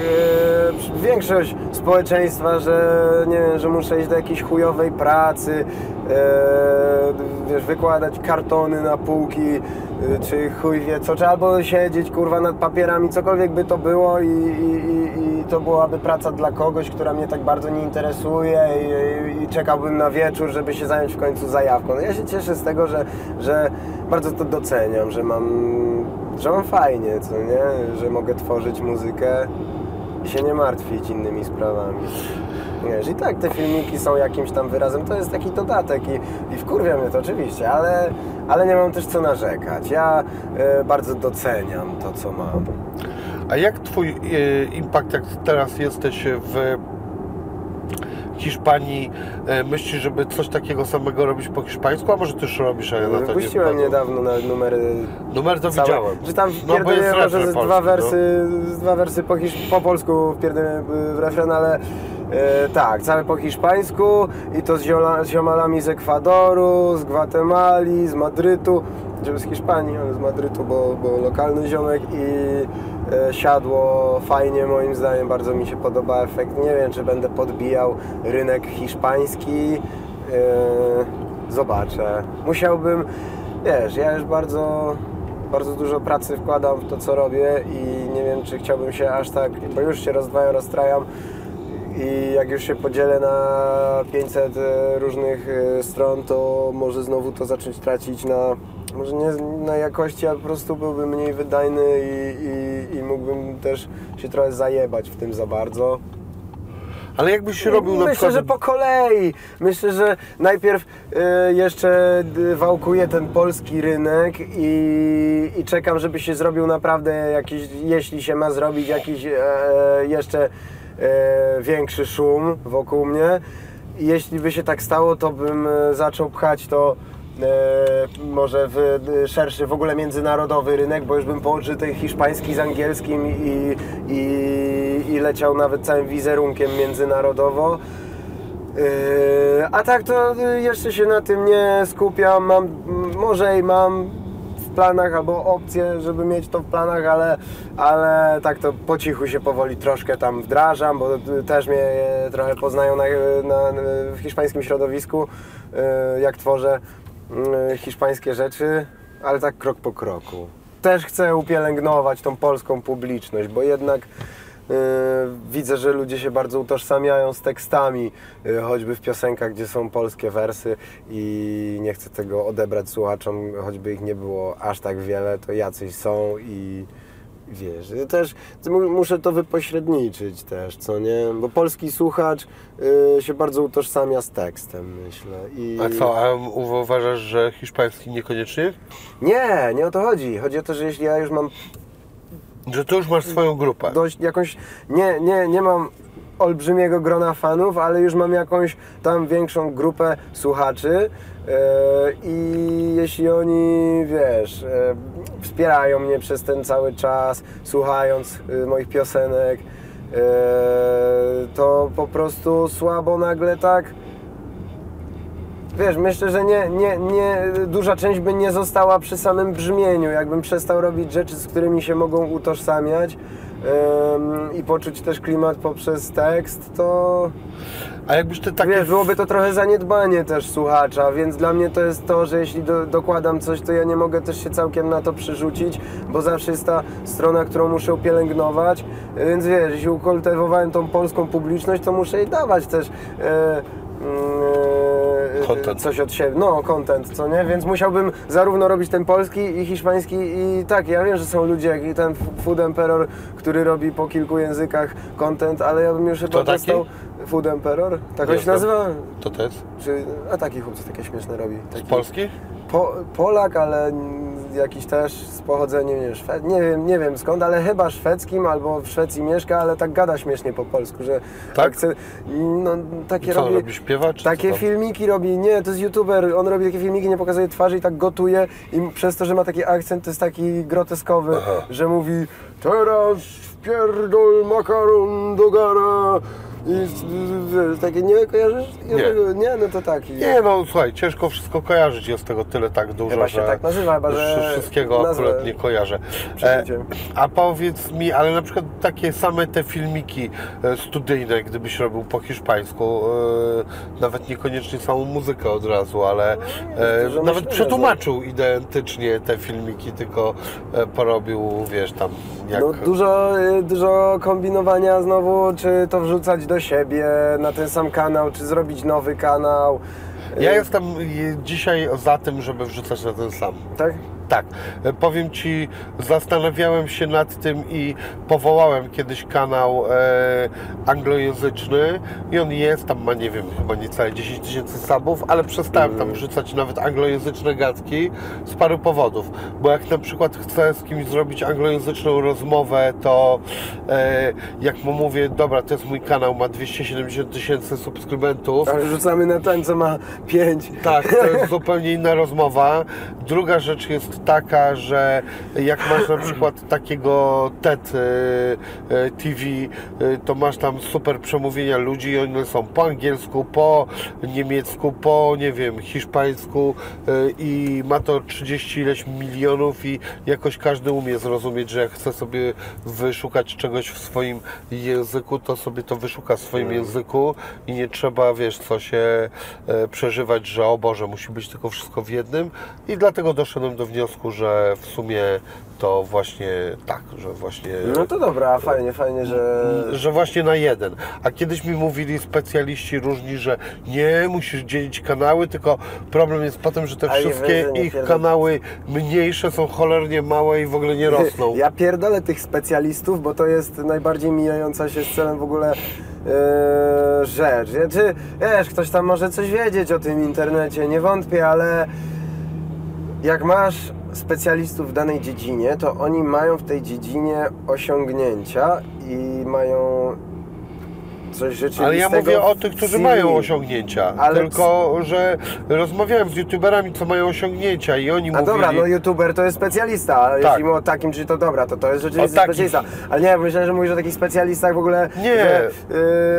większość społeczeństwa, że nie wiem, że muszę iść do jakiejś chujowej pracy, e, wiesz, wykładać kartony na półki, e, czy chuj wie co, czy albo siedzieć kurwa nad papierami, cokolwiek by to było i, i, i, to byłaby praca dla kogoś, która mnie tak bardzo nie interesuje i, i, i czekałbym na wieczór, żeby się zająć w końcu zajawką. No ja się cieszę z tego, że, że bardzo to doceniam, że mam, że mam fajnie, co nie, że mogę tworzyć muzykę i się nie martwić innymi sprawami. Wiesz, i tak te filmiki są jakimś tam wyrazem, to jest taki dodatek i, i wkurwia mnie to oczywiście, ale, ale nie mam też co narzekać. Ja e, bardzo doceniam to, co mam. A jak twój e, impact, jak teraz jesteś w Hiszpanii, e, myślisz, żeby coś takiego samego robić po hiszpańsku, a może ty już robisz, a ja na to nie Wypuściłem wpadłem? niedawno na numery Numer to całe, widziałem. że tam No, bo jest może polski, dwa no. wersy, z dwa wersy po, hisz, po polsku wpierdolę w refren, ale e, tak, całe po hiszpańsku i to z, ziola, z ziomalami z Ekwadoru, z Gwatemali, z Madrytu, żeby z Hiszpanii, ale z Madrytu, bo, bo lokalny ziomek i e, siadło fajnie moim zdaniem, bardzo mi się podoba efekt. Nie wiem, czy będę podbijał rynek hiszpański. E, zobaczę. Musiałbym, wiesz, ja już bardzo, bardzo dużo pracy wkładam w to, co robię i nie wiem, czy chciałbym się aż tak, bo już się rozdwajam, rozstrajam i jak już się podzielę na 500 e, różnych e, stron, to może znowu to zacząć tracić na, może nie na jakości, a po prostu byłbym mniej wydajny i, i, i mógłbym też się trochę zajebać w tym za bardzo. Ale jakbyś robił na Myślę, przykład... że po kolei. Myślę, że najpierw e, jeszcze d- wałkuję ten polski rynek i, i czekam, żeby się zrobił naprawdę jakiś, jeśli się ma zrobić jakiś e, jeszcze e, większy szum wokół mnie. I jeśli by się tak stało, to bym e, zaczął pchać to e, może w e, szerszy, w ogóle międzynarodowy rynek, bo już bym połączył ten hiszpański z angielskim i, i, i leciał nawet całym wizerunkiem międzynarodowo. Yy, a tak to jeszcze się na tym nie skupiam. Mam, może i mam w planach albo opcję, żeby mieć to w planach, ale, ale tak to po cichu się powoli troszkę tam wdrażam, bo też mnie e, trochę poznają na, na, w hiszpańskim środowisku, jak tworzę hiszpańskie rzeczy, ale tak krok po kroku. Też chcę upielęgnować tą polską publiczność, bo jednak widzę, że ludzie się bardzo utożsamiają z tekstami, y, choćby w piosenkach, gdzie są polskie wersy i nie chcę tego odebrać słuchaczom, choćby ich nie było aż tak wiele, to jacyś są i wiesz, też mu- muszę to wypośredniczyć też, co nie? Bo polski słuchacz y, się bardzo utożsamia z tekstem, myślę. I... A co, a uważasz, że hiszpański niekoniecznie? Nie, nie o to chodzi. Chodzi o to, że jeśli ja już mam Że ty już masz swoją grupę. dość jakąś, nie, nie, nie mam olbrzymiego grona fanów, ale już mam jakąś tam większą grupę słuchaczy i jeśli oni, wiesz, e, wspierają mnie przez ten cały czas, słuchając e, moich piosenek, e, to po prostu słabo nagle tak Wiesz, myślę, że nie, nie, nie, duża część by nie została przy samym brzmieniu. Jakbym przestał robić rzeczy, z którymi się mogą utożsamiać i poczuć też klimat poprzez tekst, to A jakbyś ty takie... wiesz, byłoby to trochę zaniedbanie też słuchacza, więc dla mnie to jest to, że jeśli do, dokładam coś, to ja nie mogę też się całkiem na to przerzucić, bo zawsze jest ta strona, którą muszę pielęgnować, więc wiesz, jeśli ukultywowałem tą polską publiczność, to muszę jej dawać też e, e, Content. coś od siebie, no content, co nie, więc musiałbym zarówno robić ten polski i hiszpański i tak, ja wiem, że są ludzie jak i ten Food Emperor, który robi po kilku językach content, ale ja bym już chyba taki? Food Emperor, tak on się nazywa? To jest? Czy, a taki chłopcy takie śmieszne robi. Taki Z Polski? Po, Polak, ale jakiś też z pochodzeniem, nie wiem, Szwed, nie wiem, nie wiem skąd, ale chyba szwedzkim albo w Szwecji mieszka, ale tak gada śmiesznie po polsku, że Tak? chce, no takie Co robi, robi? Śpiewa? Czy takie filmiki robi, nie, to jest youtuber, on robi takie filmiki, nie pokazuje twarzy i tak gotuje i przez to, że ma taki akcent, to jest taki groteskowy, Aha. że mówi teraz wpierdol makaron do gara i wiesz, takie nie kojarzysz? Nie. nie, no to taki. Nie no, słuchaj, ciężko wszystko kojarzyć, jest tego tyle tak dużo, Chyba się że tak nazywa, chyba, że wszystkiego nazwę akurat nie kojarzę. E, a powiedz mi, ale na przykład takie same te filmiki e, studyjne, gdybyś robił po hiszpańsku, e, nawet niekoniecznie samą muzykę od razu, ale e, że nawet myślę, przetłumaczył identycznie te filmiki, tylko e, porobił, wiesz, tam jak... No dużo, y, dużo kombinowania znowu, czy to wrzucać do siebie na ten sam kanał, czy zrobić nowy kanał. Ja Y, jestem e, dzisiaj za tym, żeby wrzucać na ten sam. Tak? Tak, e, powiem Ci, zastanawiałem się nad tym i powołałem kiedyś kanał e, anglojęzyczny i on jest, tam ma nie wiem, chyba niecałe 10 tysięcy subów, ale przestałem tam wrzucać nawet anglojęzyczne gadki z paru powodów, bo jak na przykład chcę z kimś zrobić anglojęzyczną rozmowę, to e, jak mu mówię, dobra, to jest mój kanał, ma 270 tysięcy subskrybentów, Ale rzucamy na ten, co ma 5. tak, to jest zupełnie inna rozmowa. Druga rzecz jest taka, że jak masz na przykład takiego TED y, y, TV, y, to masz tam super przemówienia ludzi i one są po angielsku, po niemiecku, po nie wiem, hiszpańsku y, i ma to 30 ileś milionów i jakoś każdy umie zrozumieć, że jak chce sobie wyszukać czegoś w swoim języku, to sobie to wyszuka w swoim języku i nie trzeba, wiesz, co się e, przeżywać, że o Boże, musi być tylko wszystko w jednym. I dlatego doszedłem do wniosku, że w sumie to właśnie tak, że właśnie No to dobra, fajnie, fajnie, że... że właśnie na jeden. A kiedyś mi mówili specjaliści różni, że nie, musisz dzielić kanały, tylko problem jest po tym, że te A wszystkie nie ich pierdol- kanały mniejsze są cholernie małe i w ogóle nie rosną. Ja pierdolę tych specjalistów, bo to jest najbardziej mijająca się z celem w ogóle e, rzecz. Czy, wiesz, ktoś tam może coś wiedzieć o tym internecie, nie wątpię, ale jak masz specjalistów w danej dziedzinie, to oni mają w tej dziedzinie osiągnięcia i mają coś rzeczywistego. Ale ja mówię o tych, którzy w mają CV. osiągnięcia. Ale Tylko, że rozmawiałem z youtuberami, co mają osiągnięcia i oni A mówili... dobra, no youtuber to jest specjalista, ale Tak. jeśli mówimy o takim, czy to dobra, to to jest rzeczywiście specjalista. Ale nie, myślę, że mówisz o takich specjalistach w ogóle, Nie. że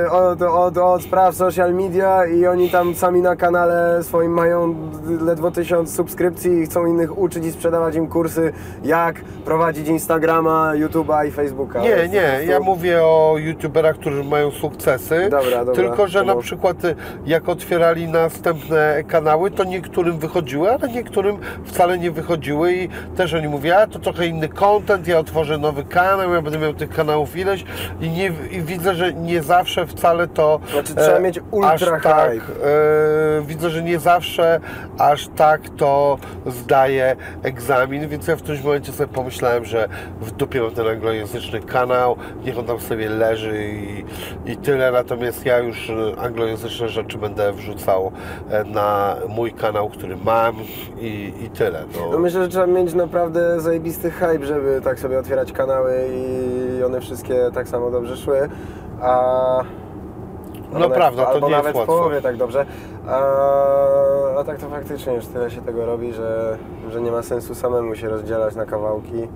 yy, od, od, od spraw social media i oni tam sami na kanale swoim mają ledwo tysiąc subskrypcji i chcą innych uczyć i sprzedawać im kursy, jak prowadzić Instagrama, YouTube'a i Facebooka. Nie, nie, ja mówię o youtuberach, którzy mają sukces Dobra, dobra. Tylko, że na przykład y, jak otwierali następne kanały, to niektórym wychodziły, ale niektórym wcale nie wychodziły i też oni mówią, a to trochę inny content, ja otworzę nowy kanał, ja będę miał tych kanałów ileś. I, nie, i widzę, że nie zawsze wcale to... Znaczy, trzeba mieć ultra tak, e, widzę, że nie zawsze aż tak to zdaje egzamin, więc ja w którymś momencie sobie pomyślałem, że w dupie mam ten anglojęzyczny kanał, niech on tam sobie leży i, i tyle, natomiast ja już e, anglojęzyczne rzeczy będę wrzucał e, na mój kanał, który mam i, i tyle. No No. myślę, że trzeba mieć naprawdę zajebisty hype, żeby tak sobie otwierać kanały i one wszystkie tak samo dobrze szły. A... No prawda, to albo nie jest nawet łatwo. w połowie tak dobrze. A, a tak to faktycznie już tyle się tego robi, że, że nie ma sensu samemu się rozdzielać na kawałki.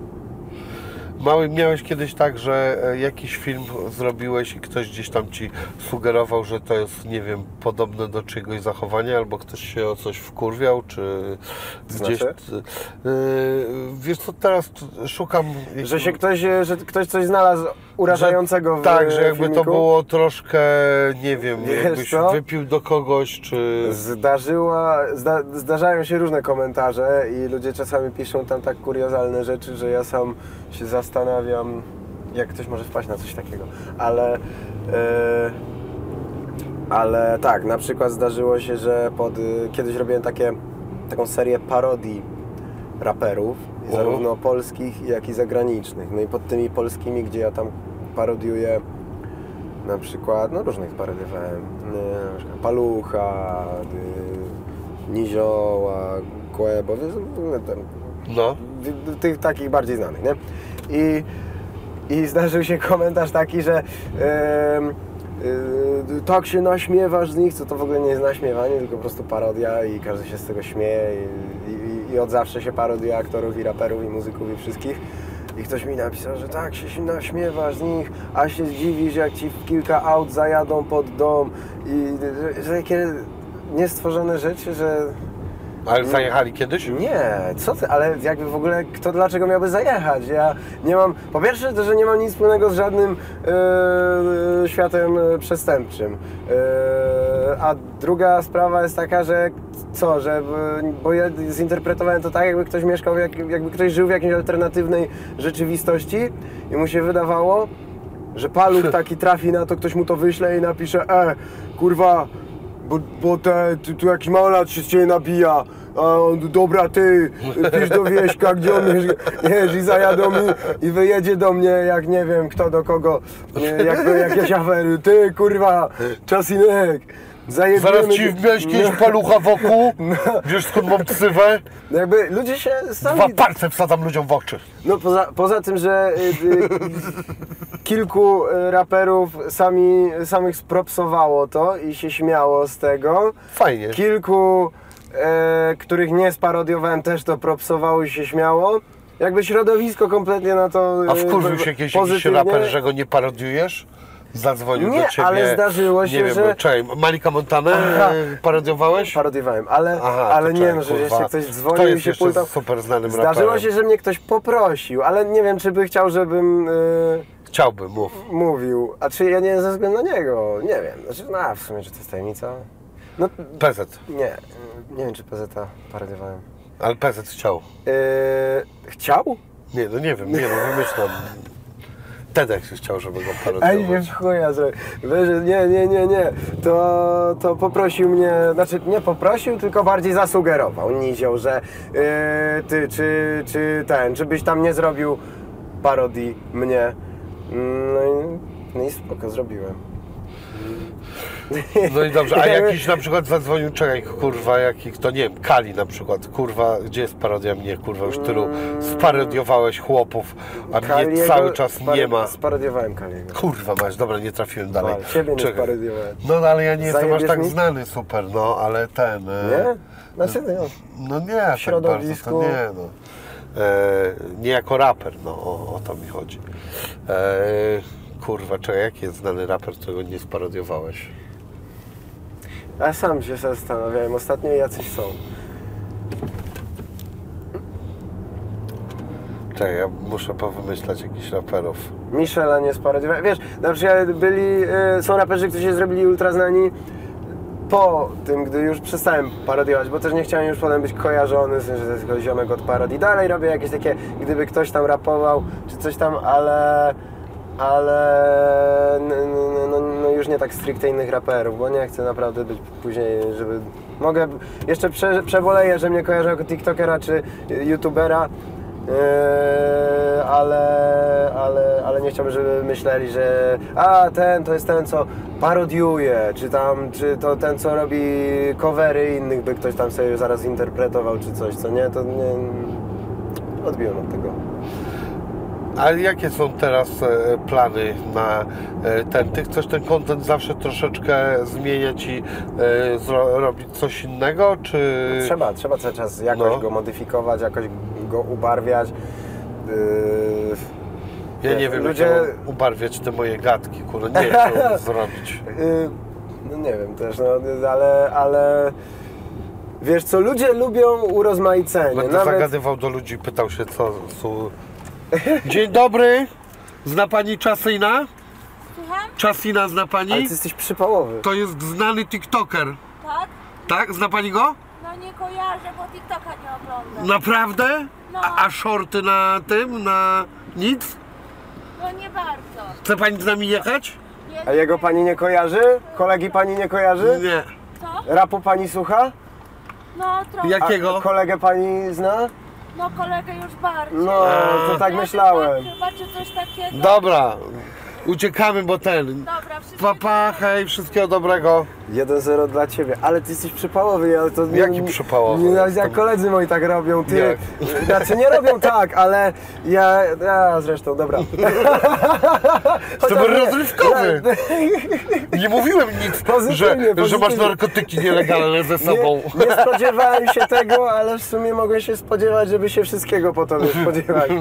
Mały, miałeś kiedyś tak, że e, jakiś film zrobiłeś i ktoś gdzieś tam ci sugerował, że to jest, nie wiem, podobne do czyjegoś zachowania, albo ktoś się o coś wkurwiał, czy gdzieś... Znaczy? Yy, wiesz co, teraz szukam... Że się ktoś, że ktoś coś znalazł urażającego w Tak, że jakby filmiku. to było troszkę, nie wiem, Wiesz jakbyś co? wypił do kogoś, czy... Zdarzyła, zda, zdarzają się różne komentarze i ludzie czasami piszą tam tak kuriozalne rzeczy, że ja sam się zastanawiam, jak ktoś może wpaść na coś takiego. Ale, e, ale tak, na przykład zdarzyło się, że pod, kiedyś robiłem takie, taką serię parodii raperów, O. zarówno polskich, jak i zagranicznych. No i pod tymi polskimi, gdzie ja tam parodiuję na przykład, no różnych parodiowałem, y, na przykład Palucha, y, Nizioła, Kłębo, wiesz, no, tam, No. tych takich bardziej znanych, nie? I, i zdarzył się komentarz taki, że em, y, tak się naśmiewasz z nich, co to w ogóle nie jest naśmiewanie, tylko po prostu parodia i każdy się z tego śmieje i, i, i od zawsze się parodiuje aktorów i raperów i muzyków i wszystkich. I ktoś mi napisał, że tak się naśmiewasz z nich, a się zdziwisz jak ci kilka aut zajadą pod dom i że, że takie niestworzone rzeczy, że Ale zajechali kiedyś? nie, co ty, ale jakby w ogóle kto dlaczego miałby zajechać? Ja nie mam, po pierwsze, to, że nie mam nic wspólnego z żadnym e, światem e, przestępczym. E, a druga sprawa jest taka, że co, że, bo ja zinterpretowałem to tak, jakby ktoś mieszkał, jak, jakby ktoś żył w jakiejś alternatywnej rzeczywistości i mu się wydawało, że paluch taki trafi na to, ktoś mu to wyśle i napisze, e, kurwa, bo, bo te, tu, tu jakiś małolat się z ciebie nabija, a on, dobra ty, pisz do Wieśka, gdzie on mieszka, i zajadą mi i wyjedzie do mnie, jak nie wiem kto do kogo, nie, jak jakieś afery, ty kurwa, czasinek, zajebiemy... Zaraz ci wmieść jakiegoś palucha wokół, wiesz skąd mam ksywę? No jakby ludzie się sami... Dwa palce wsadzam ludziom w oczy. No poza, poza tym, że y, y, kilku y, raperów sami, samych spropsowało to i się śmiało z tego. Fajnie. Kilku, e, których nie sparodiowałem, też to propsowało i się śmiało. Jakby środowisko kompletnie na to A e, wkurzył się jakiś, jakiś raper, że go nie parodiujesz? Zadzwonił Nie, do ciebie. ale zdarzyło się, nie wiem, że- Czekaj, Malika Montanę Aha. e, parodiowałeś? Parodiowałem, ale, Aha, ale nie czekaj, no, że jeszcze ktoś Kto dzwonił i się pultał. super znanym Zdarzyło raperem? się, że mnie ktoś poprosił, ale nie wiem, czy by chciał, żebym... e, Chciałbym, mów. mówił, a czy ja nie ze względu na niego, nie wiem, znaczy, no a w sumie, czy to jest tajemnica? No, PZ. nie, nie wiem, czy PZ parodiowałem. Ale PZ chciał. Yy, chciał? Nie, no nie wiem, nie no, wymyślam. TEDx chciał, żeby go Ej, nie parodiować. w chuja nie, nie, nie, nie, to, to poprosił mnie, znaczy nie poprosił, tylko bardziej zasugerował, nizioł, że yy, ty, czy, czy ten, żebyś tam nie zrobił parodii mnie. No i, no i spoko, zrobiłem. No i dobrze, a jakiś na przykład zadzwonił, czekaj, kurwa, jaki, to nie wiem, Kali na przykład, kurwa, gdzie jest parodia mnie, kurwa, już tylu sparodiowałeś chłopów, a mnie Kaliego cały czas sparo- nie ma. Sparodiowałem Kaliego. Kurwa masz, dobra, nie trafiłem dalej. Ale ciebie nie sparodiowałem. No ale ja nie jestem aż Zajebiesz tak mi? znany super, no, ale ten... e, Nie? Znaczy, no, No nie, tak środowisku. bardzo to nie, no. E, nie jako raper, no, o, o to mi chodzi. E, kurwa, czekaj, jaki jest znany raper, którego nie sparodiowałeś? Ja sam się zastanawiałem, ostatnio jacyś są. Czekaj, ja muszę powymyślać jakichś raperów. Michela nie sparodiować. Wiesz, na przykład byli, y, są raperzy, którzy się zrobili ultra znani po tym, gdy już przestałem parodiować, bo też nie chciałem już potem być kojarzony, z tym, że to jest ziomek od parodii. Dalej robię jakieś takie, gdyby ktoś tam rapował, czy coś tam, ale... Ale no, no już nie tak stricte innych raperów, bo nie chcę naprawdę być później, żeby... Mogę, jeszcze prze, przeboleję, że mnie kojarzą jako tiktokera czy youtubera, Yy, ale, ale, ale nie chciałbym, żeby myśleli, że a ten to jest ten, co parodiuje, czy tam, czy to ten, co robi covery innych, by ktoś tam sobie zaraz interpretował, czy coś, co nie, to nie, odbiłem od tego. Ale jakie są teraz e, plany na e, ten? Ty chcesz ten content zawsze troszeczkę zmieniać i e, robić coś innego, czy... Trzeba, trzeba cały czas jakoś No. go modyfikować, jakoś go ubarwiać. Yy, Ja nie wiesz, wiem, ludzie- jak ubarwiać te moje gadki, kurde, nie wiem, co zrobić. Yy, no nie wiem też, no, ale, ale wiesz co, ludzie lubią urozmaicenie. Będę zagadywał do ludzi, pytał się, co są... Dzień dobry! Zna Pani Czasina? Słucham? Czasina zna Ale Pani? ty jesteś przypałowy. To jest znany TikToker, Tak? tak? Zna Pani go? No nie kojarzę, bo TikToka nie oglądam. Naprawdę? No. A, a shorty na tym, na nic? No nie bardzo. Chce Pani z nami jechać? Nie, A jego pani nie kojarzy? Kolegi pani nie kojarzy? Nie. Co? Rapu pani słucha? No trochę. A Jakiego? kolegę pani zna? No kolegę już bardziej. No, to tak myślałem. Chyba czy coś takiego. Dobra, uciekamy, bo ten... Dobra, wszystko. Papa, hej, wszystkiego dobrego. 1-0 dla ciebie, ale ty jesteś przypałowy, ale to nie, Jaki przypałowy? Nie, jak koledzy moi tak robią, ty. Jak? Znaczy nie robią tak, ale ja, ja zresztą, dobra. To był rozrywkowy. Nie mówiłem nic, Pozytywnie, że, że masz pozytywnie. narkotyki nielegalne ze sobą. Nie, nie spodziewałem się tego, ale w sumie mogę się spodziewać, żeby się wszystkiego po tobie spodziewać.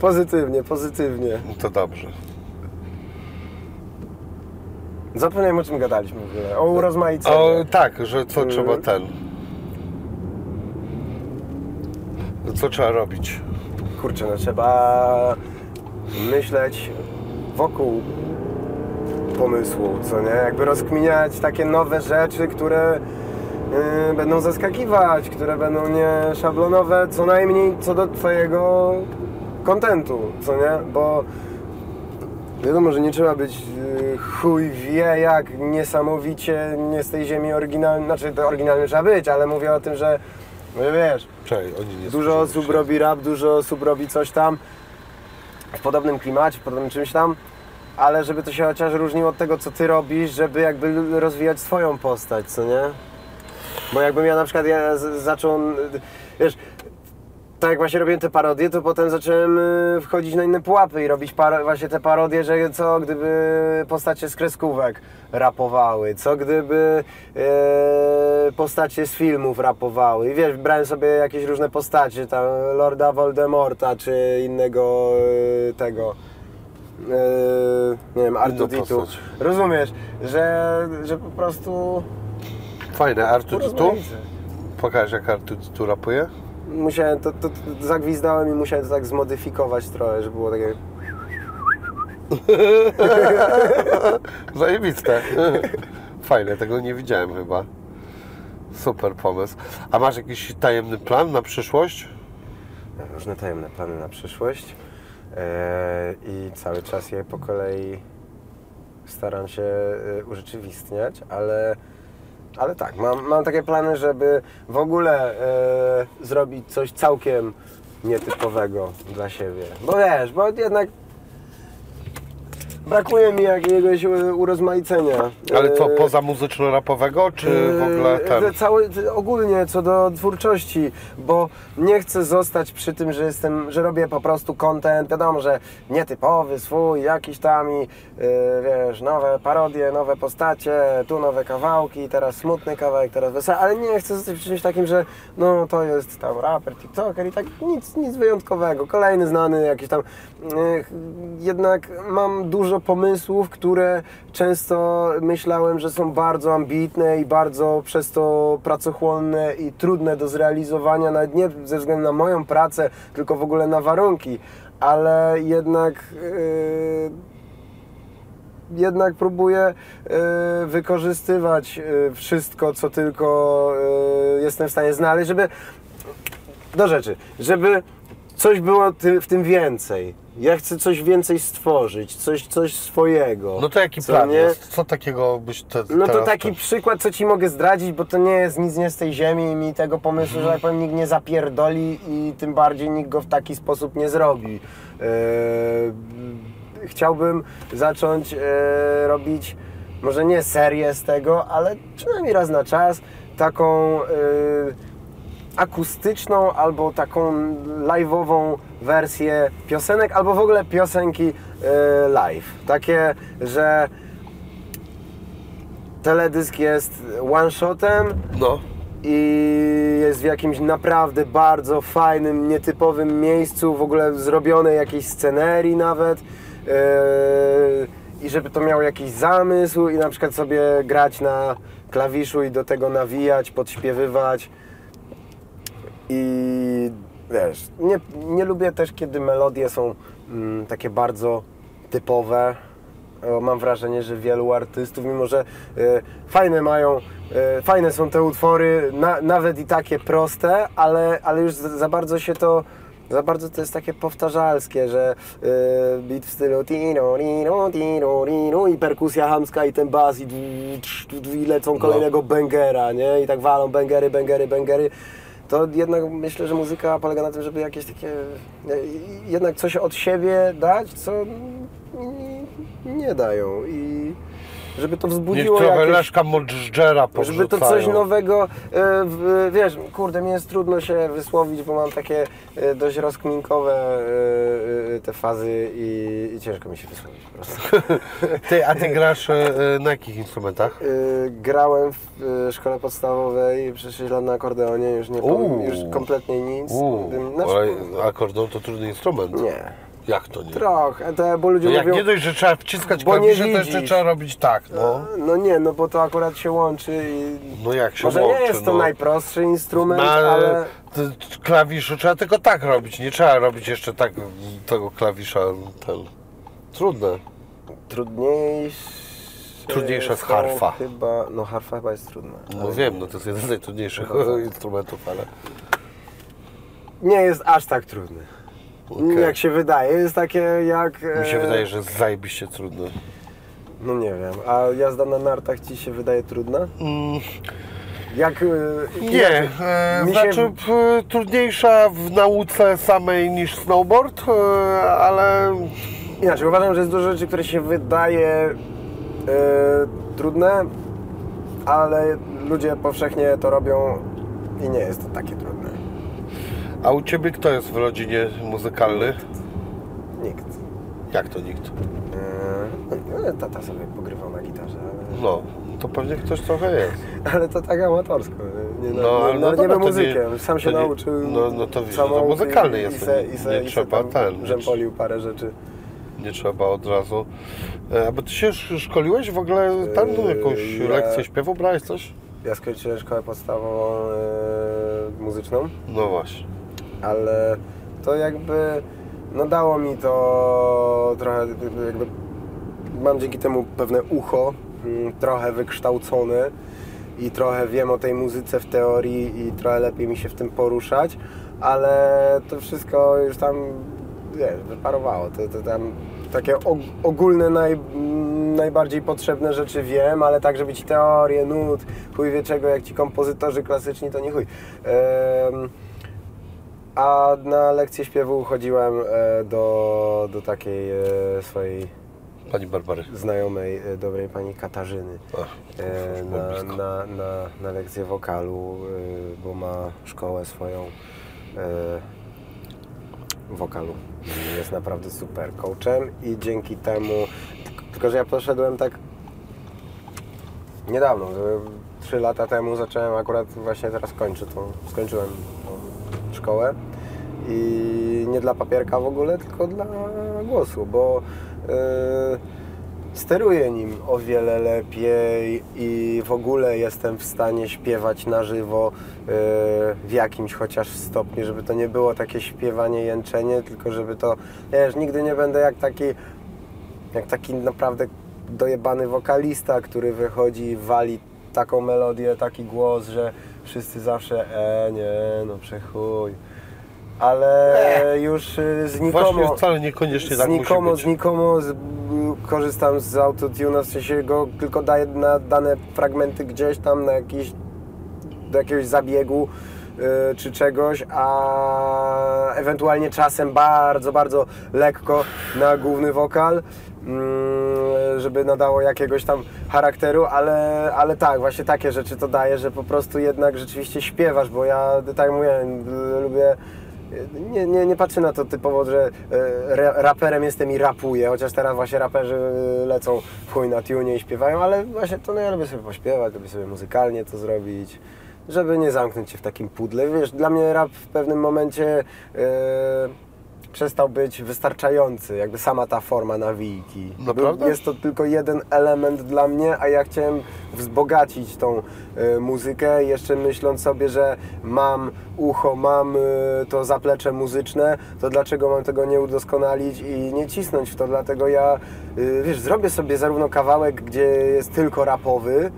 pozytywnie, pozytywnie. No to dobrze. Zapomniałem o czym gadaliśmy w ogóle. O urozmaiceniu. O, tak, że co Mm. trzeba ten... Co trzeba robić? Kurczę, no trzeba myśleć wokół pomysłu, co nie? Jakby rozkminiać takie nowe rzeczy, które yy, będą zaskakiwać, które będą nie szablonowe, co najmniej co do twojego kontentu, co nie? Bo wiadomo, że nie trzeba być yy, chuj wie jak niesamowicie nie z tej ziemi oryginalnej, znaczy to oryginalny trzeba być, ale mówię o tym, że no wiesz, Czekaj, Dużo osób się. robi rap, dużo osób robi coś tam w podobnym klimacie, w podobnym czymś tam, ale żeby to się chociaż różniło od tego, co ty robisz, żeby jakby rozwijać swoją postać, co nie? Bo jakbym ja na przykład ja zaczął, wiesz, tak jak właśnie robiłem te parodie, to potem zacząłem y, wchodzić na inne pułapy i robić właśnie te parodie, że co gdyby postacie z kreskówek rapowały, co gdyby e, postacie z filmów rapowały. I wiesz, brałem sobie jakieś różne postacie, tam Lorda Voldemorta, czy innego e, tego, e, nie wiem, Artuditu. Rozumiesz, że, że po prostu... Fajne, Artur tu? urozmaice. Pokaż jak Artur tu rapuje. Musiałem, to, to, to zagwizdałem i musiałem to tak zmodyfikować trochę, żeby było takie... Zajebiste. Fajne, tego nie widziałem chyba. Super pomysł. A masz jakiś tajemny plan na przyszłość? różne tajemne plany na przyszłość e, i cały czas je po kolei staram się e, urzeczywistniać, ale, ale tak, mam, mam takie plany, żeby w ogóle e, zrobić coś całkiem nietypowego dla siebie. Bo wiesz, bo jednak brakuje mi jakiegoś e, urozmaicenia. Ale co, E, poza muzyczno-rapowego, czy w ogóle ten? Cały, ogólnie co do twórczości, bo nie chcę zostać przy tym, że jestem, że robię po prostu content, wiadomo, że nietypowy, swój, jakiś tam i wiesz, nowe parodie, nowe postacie, tu nowe kawałki, teraz smutny kawałek, teraz wesoły, ale nie chcę zostać przy czymś takim, że no to jest tam raper, tiktoker i tak nic, nic wyjątkowego, kolejny znany jakiś tam, jednak mam dużo dużo pomysłów, które często myślałem, że są bardzo ambitne i bardzo przez to pracochłonne i trudne do zrealizowania, nawet nie ze względu na moją pracę, tylko w ogóle na warunki, ale jednak. Yy, jednak próbuję e, wykorzystywać e, wszystko, co tylko e, jestem w stanie znaleźć, żeby do rzeczy, żeby coś było ty, w tym więcej. Ja chcę coś więcej stworzyć, coś, coś swojego. No to jaki Co plan nie? jest? Co takiego byś te, No to taki te- przykład, co ci mogę zdradzić, bo to nie jest nic nie z tej ziemi i mi tego pomysłu, Mhm. że tak powiem, nikt nie zapierdoli i tym bardziej nikt go w taki sposób nie zrobi. Eee, chciałbym zacząć e, robić, może nie serię z tego, ale przynajmniej raz na czas, taką e, akustyczną albo taką live'ową wersję piosenek, albo w ogóle piosenki e, live. Takie, że teledysk jest one-shotem No. i jest w jakimś naprawdę bardzo fajnym, nietypowym miejscu, w ogóle zrobionej jakiejś scenerii nawet. Yy, I żeby to miało jakiś zamysł i na przykład sobie grać na klawiszu i do tego nawijać, podśpiewywać. I wiesz, nie, nie lubię też, kiedy melodie są mm, takie bardzo typowe. O, Mam wrażenie, że wielu artystów, mimo że e, fajne mają, e, fajne są te utwory, na, nawet i takie proste, ale, ale już za, za bardzo się to, za bardzo to jest takie powtarzalskie, że e, beat w stylu tiro, tiro, tiro, tiro i perkusja hamska i ten bas i, i lecą kolejnego bangera, nie? I tak walą bangery, bangery, bangery to jednak myślę, że muzyka polega na tym, żeby jakieś takie, e, jednak coś od siebie dać, co nie, nie dają. I żeby to Niech wzbudziło trochę jakieś... Leszka Modżdżera Żeby to coś nowego, e, wiesz, kurde, mi jest trudno się wysłowić, bo mam takie e, dość rozkminkowe e, te fazy i, i ciężko mi się wysłowić po prostu. Ty, a ty grasz na jakich instrumentach? Grałem w szkole podstawowej przez 6 lat na akordeonie, już nie powiem, już kompletnie nic. Uuu, Znaczy, ale akordon to trudny instrument. Nie. Jak to nie? Trochę, to, bo ludzie No jak mówią... nie dość, że trzeba wciskać Bo nie klawisze, to jeszcze trzeba robić tak, no. No nie, no bo to akurat się łączy i... No jak się Może łączy, nie jest to no. najprostszy instrument, No, ale... klawiszu trzeba tylko tak robić, nie trzeba robić jeszcze tak tego klawisza ten. Trudne. Trudniejsze... Trudniejsza jest harfa. Chyba... No harfa chyba jest trudna. No wiem, no to jest jeden z najtrudniejszych instrumentów, ale Nie jest aż tak trudny. Okej. Jak się wydaje, jest takie jak... mi się e, wydaje, że jest zajebiście trudne. No nie wiem, a jazda na nartach Ci się wydaje trudna? Mm, Jak... e, nie, e, mi się- znaczy p, trudniejsza w nauce samej niż snowboard, e, ale Inaczej, uważam, że jest dużo rzeczy, które się wydaje e, trudne, ale ludzie powszechnie to robią i nie jest to takie trudne. A u Ciebie kto jest w rodzinie muzykalny? Nikt. Jak to nikt? E, no, tata sobie pogrywał na gitarze, ale, No, to pewnie ktoś trochę jest. ale to tak amatorsko. Nie, No, ale nie, no nie, nie to muzykę. Sam się nie- nauczył. no- no to wiesz, no to muzykalny i jest, se, nie- i se, nie i se trzeba ten, Rzępolił parę rzeczy. Nie trzeba od razu. E, A bo Ty się sz- szkoliłeś w ogóle tam no, jakąś Eee, ja- lekcję śpiewu? Brałeś coś? Ja skończyłem szkołę podstawową e, muzyczną. No właśnie. Ale to jakby no dało mi to trochę jakby mam dzięki temu pewne ucho mm, trochę wykształcone i trochę wiem o tej muzyce w teorii i trochę lepiej mi się w tym poruszać, ale to wszystko już tam wiesz, wyparowało. To, to tam takie og- ogólne naj, najbardziej potrzebne rzeczy wiem, ale tak, żeby ci teorię, nut, chuj wie czego, jak ci kompozytorzy klasyczni, to nie chuj. A na lekcję śpiewu chodziłem e, do, do takiej e, swojej Pani Barbary. znajomej, e, dobrej pani Katarzyny Ach, na, na, na, na lekcję wokalu, bo ma szkołę swoją wokalu. Jest naprawdę super coachem i dzięki temu, tylko- że ja poszedłem tak niedawno, trzy lata temu zacząłem akurat właśnie teraz kończę tą, skończyłem tą szkołę i nie dla papierka w ogóle, tylko dla głosu, bo yy, steruję nim o wiele lepiej i w ogóle jestem w stanie śpiewać na żywo e, w jakimś chociaż stopniu, żeby to nie było takie śpiewanie, jęczenie, tylko żeby to, wiesz, nigdy nie będę jak taki, jak taki naprawdę dojebany wokalista, który wychodzi i wali taką melodię, taki głos, że wszyscy zawsze, e, nie, no przechuj. Ale już y, znikomo... Właśnie wcale niekoniecznie tak znikomo, musi być. znikomo z, korzystam z autotuna, w sensie go tylko daję na dane fragmenty gdzieś tam na jakiś, do jakiegoś zabiegu y, czy czegoś, a ewentualnie czasem bardzo, bardzo lekko na główny wokal, mm, żeby nadało jakiegoś tam charakteru, ale, ale tak, właśnie takie rzeczy to daje, że po prostu jednak rzeczywiście śpiewasz, bo ja tak mówię, lubię nie, nie, nie patrzę na to typowo, że e, ra- raperem jestem i rapuję, chociaż teraz właśnie raperzy e, lecą w chuj na tunie i śpiewają, ale właśnie to no ja lubię sobie pośpiewać, lubię sobie muzykalnie to zrobić, żeby nie zamknąć się w takim pudle. Wiesz, dla mnie rap w pewnym momencie e, przestał być wystarczający, jakby sama ta forma nawijki. Naprawdę? Jest to tylko jeden element dla mnie, a ja chciałem wzbogacić tą e, muzykę, jeszcze myśląc sobie, że mam ucho, mam e, to zaplecze muzyczne, to dlaczego mam tego nie udoskonalić i nie cisnąć w to, dlatego ja, e, wiesz, zrobię sobie zarówno kawałek, gdzie jest tylko rapowy,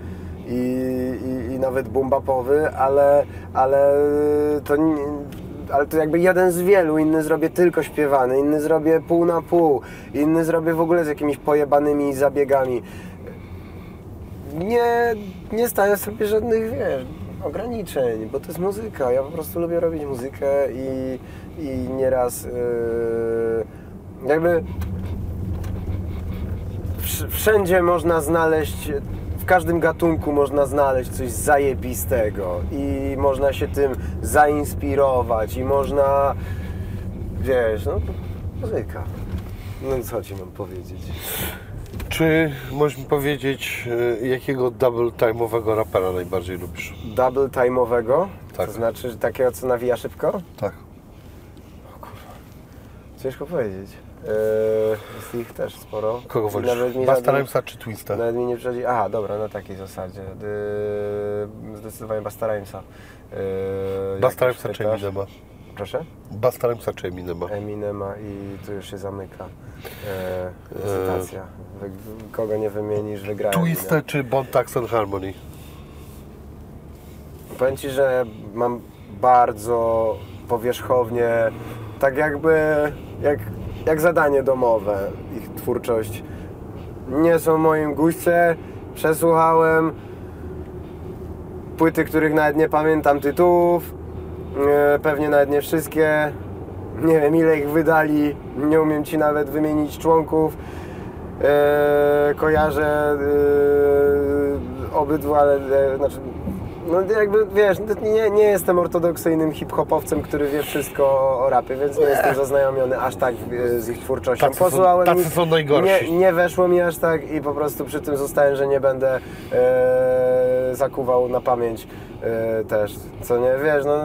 i, i, i nawet bumbapowy, ale, ale to nie, ale to jakby jeden z wielu, inny zrobię tylko śpiewany, inny zrobię pół na pół, inny zrobię w ogóle z jakimiś pojebanymi zabiegami. Nie, nie stawiam sobie żadnych, wiesz, ograniczeń, bo to jest muzyka. Ja po prostu lubię robić muzykę i, i nieraz yy, jakby wsz- wszędzie można znaleźć, w każdym gatunku można znaleźć coś zajebistego i można się tym zainspirować i można, wiesz, no muzyka. No co ci mam powiedzieć? Czy możesz mi powiedzieć, y, jakiego double time'owego rapera najbardziej lubisz? Double time'owego? Tak. To znaczy takiego, co nawija szybko? Tak. Ciężko powiedzieć. Yy, jest ich też sporo. Kogo wolisz? Nawet mi Basta żaden- Rhymesa czy Twista? Nawet mi nie przychodzi. Aha, dobra, na takiej zasadzie. Yy, zdecydowanie Basta Rhymesa. Yy, czy. Eminema? Proszę? Basta Rhymesa czy Eminema? Eminema i tu już się zamyka licytacja. Wy, kogo nie wymienisz, wygrają. Twista czy Bon Taxon Harmony? Powiem Ci, że mam bardzo powierzchownie, tak jakby jak, jak zadanie domowe ich twórczość. Nie są moim guście, przesłuchałem płyty, których nawet nie pamiętam tytułów, e, pewnie nawet nie wszystkie. Nie wiem ile ich wydali, nie umiem Ci nawet wymienić członków. E, kojarzę e, obydwu, ale znaczy, no jakby wiesz, nie, nie jestem ortodoksyjnym hip-hopowcem, który wie wszystko o rapie, więc nie jestem zaznajomiony aż tak e, z ich twórczością. Tacy są- Posłuchałem tacy ich, są najgorsi. Nie, nie weszło mi aż tak i po prostu przy tym zostałem, że nie będę e, zakuwał na pamięć e, też, co nie, wiesz, no...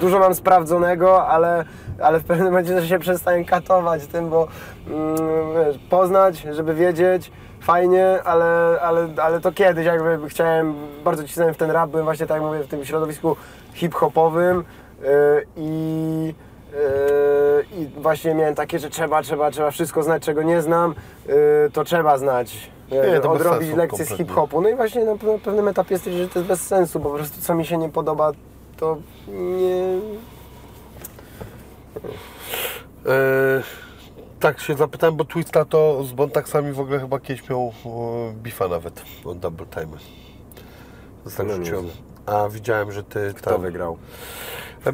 dużo mam sprawdzonego, ale, ale w pewnym momencie się przestałem katować tym, bo mm, wiesz, poznać, żeby wiedzieć, fajnie, ale, ale, ale to kiedyś jakby chciałem, bardzo cisnąłem w ten rap, byłem właśnie tak jak mówię w tym środowisku hip-hopowym yy, i yy, i właśnie miałem takie, że trzeba, trzeba, trzeba wszystko znać, czego nie znam, yy, to trzeba znać. Nie, to odrobić lekcje z hip-hopu. No i właśnie na, pewnym etapie stwierdziłem, że to jest bez sensu, po prostu co mi się nie podoba, to nie... E, tak się zapytałem, bo Twista to z Bontaxami w ogóle chyba kiedyś miał bifa nawet o double time. Zostałem No wiem. A widziałem, że ty Kto tam... wygrał? E,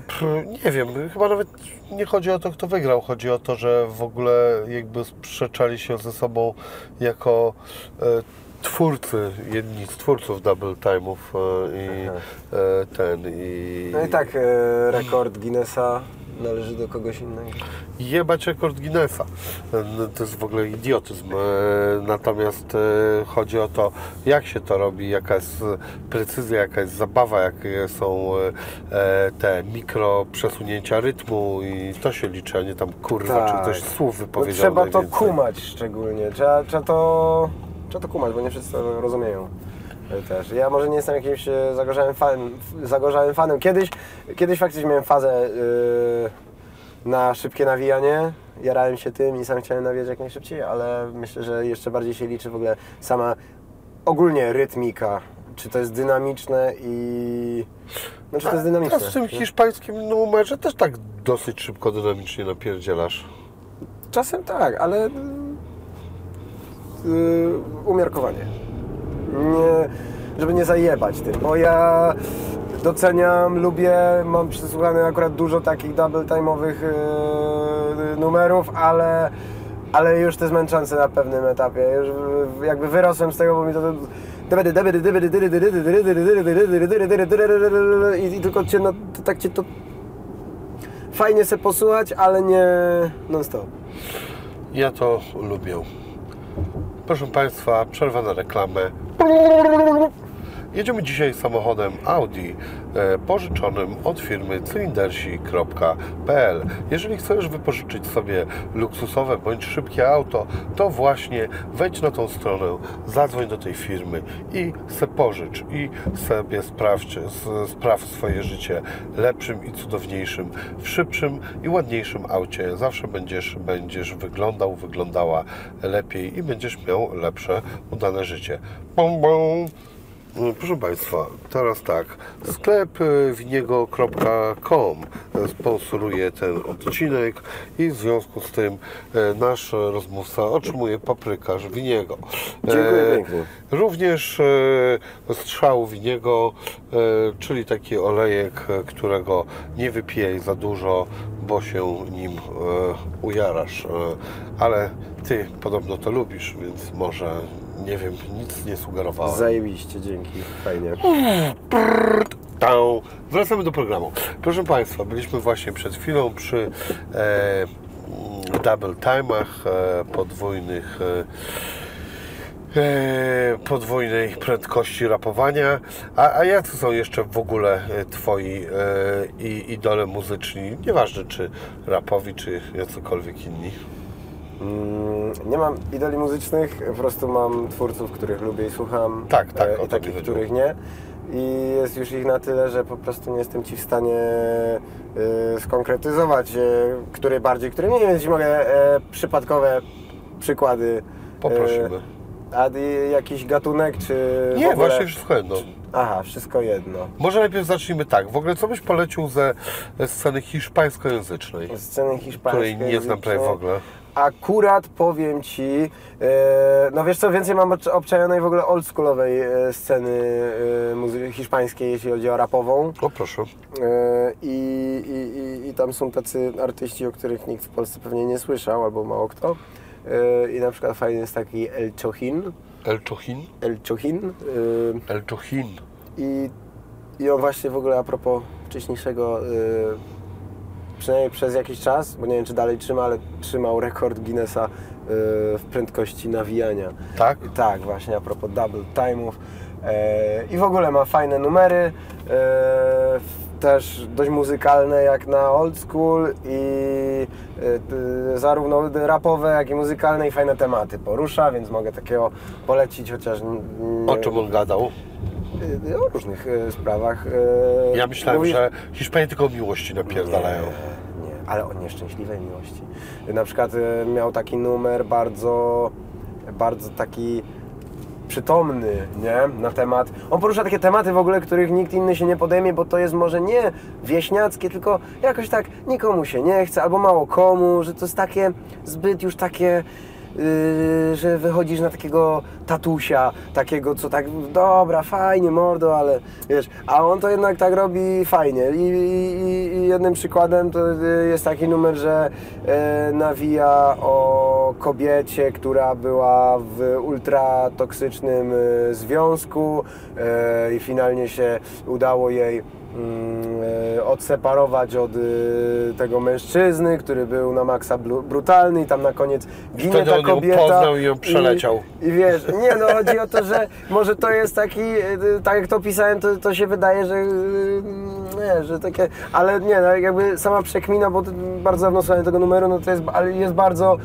Nie wiem, chyba nawet nie chodzi o to, kto wygrał. Chodzi o to, że w ogóle jakby sprzeczali się ze sobą jako e, twórcy, jedni z twórców double time'ów e, i Aha. ten i... No i tak, rekord Guinnessa należy do kogoś innego. jebać rekord Guinnessa. No, To jest w ogóle idiotyzm. E, Natomiast e, chodzi o to, jak się to robi, jaka jest precyzja, jaka jest zabawa, jakie są e, e, te mikro przesunięcia rytmu i to się liczy, a nie tam kurwa, czy Tak. ktoś słów No, wypowiedział trzeba to kumać szczególnie. Trzeba, trzeba, to, trzeba to kumać, bo nie wszyscy to rozumieją. Też. Ja może nie jestem jakimś e, zagorzałym, fan, zagorzałym fanem. Kiedyś, kiedyś faktycznie miałem fazę yy, na szybkie nawijanie. Jarałem się tym i sam chciałem nawijać jak najszybciej, ale myślę, że jeszcze bardziej się liczy w ogóle sama ogólnie rytmika. Czy to jest dynamiczne i... No czy to jest dynamiczne. A w tym hiszpańskim numerze też tak dosyć szybko, dynamicznie napierdzielasz. Czasem tak, ale yy, umiarkowanie. Nie, żeby nie zajebać tym, bo ja doceniam, lubię, mam przesłuchane akurat dużo takich double time'owych yy, numerów, ale, ale już to jest na pewnym etapie. Już jakby wyrosłem z tego, bo mi to i, i tylko cię, no, tak cię to fajnie se posłuchać, ale nie non stop. Ja to lubię. Proszę Państwa, przerwa na reklamę. oh Jedziemy dzisiaj samochodem Audi e, pożyczonym od firmy cylindersi.pl. Jeżeli chcesz wypożyczyć sobie luksusowe bądź szybkie auto, to właśnie wejdź na tą stronę, zadzwoń do tej firmy i se pożycz i sobie sprawdź, spraw swoje życie lepszym i cudowniejszym, w szybszym i ładniejszym aucie. Zawsze będziesz, będziesz wyglądał, wyglądała lepiej i będziesz miał lepsze, udane życie. Bum, bum. Proszę Państwa, teraz tak. Sklep y, winiego.com sponsoruje ten odcinek i w związku z tym e, nasz rozmówca otrzymuje paprykarz winiego. Dziękuję E, pięknie. Również e, strzał winiego, czyli taki olejek, którego nie wypijaj za dużo, bo się nim ujarasz. Ale Ty podobno to lubisz, więc może, nie wiem, nic nie sugerowałem. Zajebiście, dzięki, fajnie. Wracamy do programu. Proszę Państwa, byliśmy właśnie przed chwilą przy e, mm, double time'ach, e, podwójnych e, e, podwójnej prędkości rapowania. A, a jacy są jeszcze w ogóle e, Twoi e, i, idole muzyczni? Nieważne czy rapowi, czy jacykolwiek inni. Mm, Nie mam idoli muzycznych, po prostu mam twórców, których lubię i słucham. Tak, tak, e, I takich, których nie. I jest już ich na tyle, że po prostu nie jestem Ci w stanie e, skonkretyzować, e, który bardziej, który mniej, więc mogę przypadkowe przykłady. Poprosimy. A jakiś gatunek, czy Nie, ogóle... właśnie wszystko jedno. Aha, wszystko jedno. Może najpierw zacznijmy tak. W ogóle co byś polecił ze sceny hiszpańskojęzycznej? Sceny hiszpańskiej. której nie znam prawie w ogóle. Akurat powiem Ci, e, no wiesz co, więcej mam obcz- obczajonej w ogóle oldschoolowej e, sceny e, hiszpańskiej, jeśli chodzi o rapową. O proszę. I, i, i, tam są tacy artyści, o których nikt w Polsce pewnie nie słyszał, albo mało kto. I na przykład fajny jest taki El Chochin. El Chochin? El Chochin. El Chochin. i, I on właśnie w ogóle a propos wcześniejszego, przynajmniej przez jakiś czas, bo nie wiem czy dalej trzyma, ale trzymał rekord Guinnessa y, w prędkości nawijania. Tak? Tak, właśnie a propos double time'ów. E, I w ogóle ma fajne numery, e, też dość muzykalne jak na old school i e, zarówno rapowe, jak i muzykalne i fajne tematy porusza, więc mogę takiego polecić, chociaż... n- O nie- czym on gadał? Y, O różnych y, sprawach. y, Ja myślałem, mówi- że Hiszpanie tylko o miłości napierdalają. Nie, nie, ale o nieszczęśliwej miłości. Na przykład miał taki numer bardzo, bardzo taki przytomny, nie? Na temat. On porusza takie tematy w ogóle, których nikt inny się nie podejmie, bo to jest może nie wieśniackie, tylko jakoś tak nikomu się nie chce, albo mało komu, że to jest takie zbyt już takie. Yy, że wychodzisz na takiego tatusia, takiego co tak, dobra, fajnie, mordo, ale wiesz, a on to jednak tak robi fajnie. I, i, i jednym przykładem to jest taki numer, że yy, nawija o kobiecie, która była w ultratoksycznym yy, związku yy, i finalnie się udało jej e, odseparować od y, tego mężczyzny, który był na maksa brutalny i tam na koniec ginie Wtedy ta on ją kobieta. poznał i ją przeleciał. I, I wiesz, nie no, chodzi o to, że może to jest taki, y, tak jak to pisałem, to, to się wydaje, że y, nie, że takie, ale nie, no jakby sama przekmina, bo bardzo dawno słuchałem tego numeru, no to jest, ale jest bardzo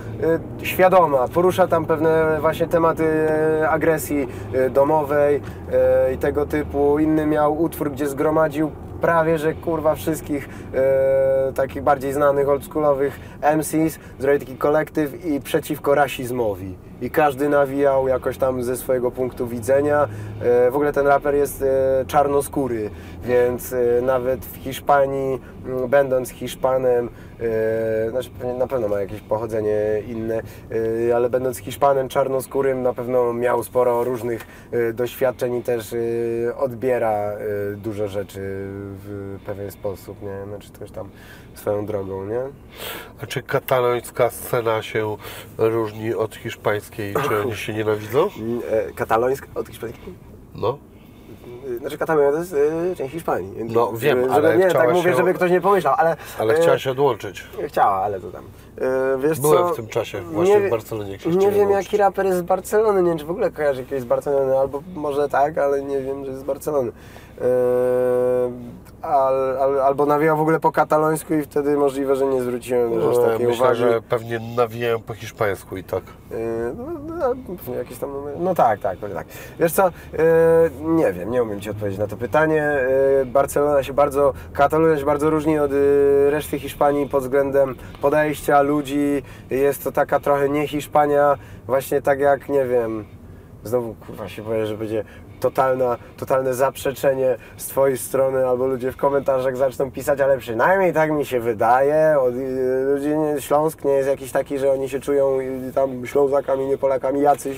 y, świadoma, porusza tam pewne właśnie tematy y, agresji y, domowej y, i tego typu. Inny miał utwór, gdzie zgromadził prawie, że kurwa wszystkich e, takich bardziej znanych oldschoolowych MCs, zrobili taki kolektyw i przeciwko rasizmowi. I każdy nawijał jakoś tam ze swojego punktu widzenia. E, w ogóle ten raper jest e, czarnoskóry, więc e, nawet w Hiszpanii, będąc Hiszpanem, znaczy pewnie na pewno ma jakieś pochodzenie inne, e, ale będąc Hiszpanem czarnoskórym na pewno miał sporo różnych e, doświadczeń i też e, odbiera e, dużo rzeczy w pewien sposób, nie? Znaczy coś tam swoją drogą, nie? A czy katalońska scena się różni od hiszpańskiej? Czy oni się nienawidzą? E, Katalońska od hiszpańskiej? No. Znaczy Katalonia to jest e, część Hiszpanii. więc No, wiem, żeby, ale Nie, tak mówię, się- żeby ktoś nie pomyślał, ale... Ale e, chciała się odłączyć. Chciała, ale to tam. Wiesz Byłem co? w tym czasie właśnie w wie- Barcelonie, Nie wiem odłączyć. jaki raper jest z Barcelony, nie wiem czy w ogóle kojarzy jakiegoś z Barcelony, albo może tak, ale nie wiem, że jest z Barcelony. Al, al, albo nawijał w ogóle po katalońsku i wtedy możliwe, że nie zwróciłem też aż No, takiej Myślę, uwagi. że pewnie nawijają po hiszpańsku i tak. E, No, no, jakieś tam numery. No tak, tak, tak. Wiesz co, e, nie wiem, nie umiem Ci odpowiedzieć na to pytanie. E, Barcelona się bardzo, Katalonia się bardzo różni od e, reszty Hiszpanii pod względem podejścia ludzi. Jest to taka trochę nie Hiszpania, właśnie tak jak, nie wiem, znowu kurwa się boję, że będzie totalna, totalne zaprzeczenie z Twojej strony, albo ludzie w komentarzach zaczną pisać, ale przynajmniej tak mi się wydaje. Od, y, ludzie nie, Śląsk nie jest jakiś taki, że oni się czują y, tam Ślązakami, nie Polakami, jacyś,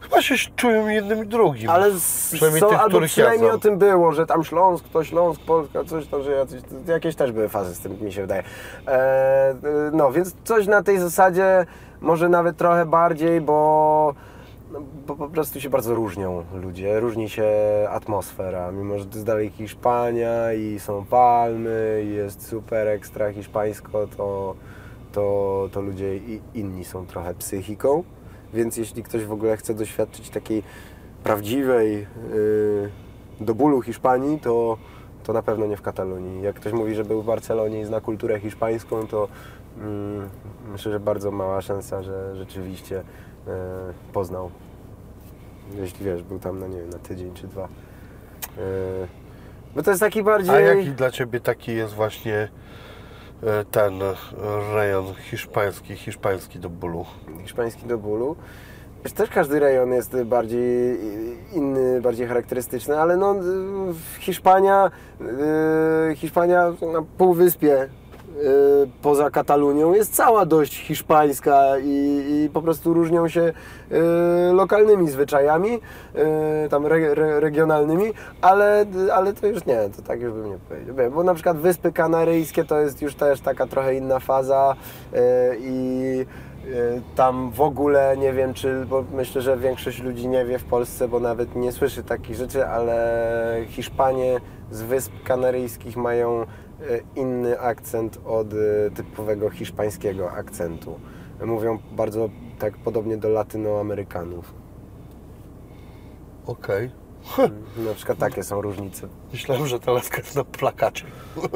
Chyba się czują jednym i drugim. ale z, Przynajmniej są, tych, albo przynajmniej o tym było, że tam Śląsk, to Śląsk, Polska, coś tam, że jacyś, jakieś też były fazy z tym, mi się wydaje. E, y, no, więc coś na tej zasadzie, może nawet trochę bardziej, bo no, bo po prostu się bardzo różnią ludzie, różni się atmosfera, mimo że to jest dalej Hiszpania i są palmy i jest super ekstra hiszpańsko, to, to, to ludzie i inni są trochę psychiką, więc jeśli ktoś w ogóle chce doświadczyć takiej prawdziwej yy, do bólu Hiszpanii, to, to na pewno nie w Katalonii. Jak ktoś mówi, że był w Barcelonie i zna kulturę hiszpańską, to mm, myślę, że bardzo mała szansa, że rzeczywiście poznał. Jeśli wiesz, był tam, no nie wiem, na tydzień czy dwa. E, bo to jest taki bardziej... A jaki dla Ciebie taki jest właśnie e, ten e, rejon hiszpański, hiszpański do bólu? hiszpański do bólu. Wiesz, też każdy rejon jest bardziej inny, bardziej charakterystyczny, ale no Hiszpania, Hiszpania na półwyspie poza Katalunią jest cała dość hiszpańska i, i po prostu różnią się y, lokalnymi zwyczajami, y, tam re, re, regionalnymi, ale, ale to już nie, to tak już bym nie powiedział. Wie, Bo na przykład Wyspy Kanaryjskie to jest już też taka trochę inna faza y, i Y, Tam w ogóle nie wiem, czy, bo myślę, że większość ludzi nie wie w Polsce, bo nawet nie słyszy takich rzeczy, ale Hiszpanie z Wysp Kanaryjskich mają y, inny akcent od y, typowego hiszpańskiego akcentu. Mówią bardzo tak podobnie do Latynoamerykanów. Okej. Na przykład takie są różnice. Myślałem, że ta laska jest na plakacie.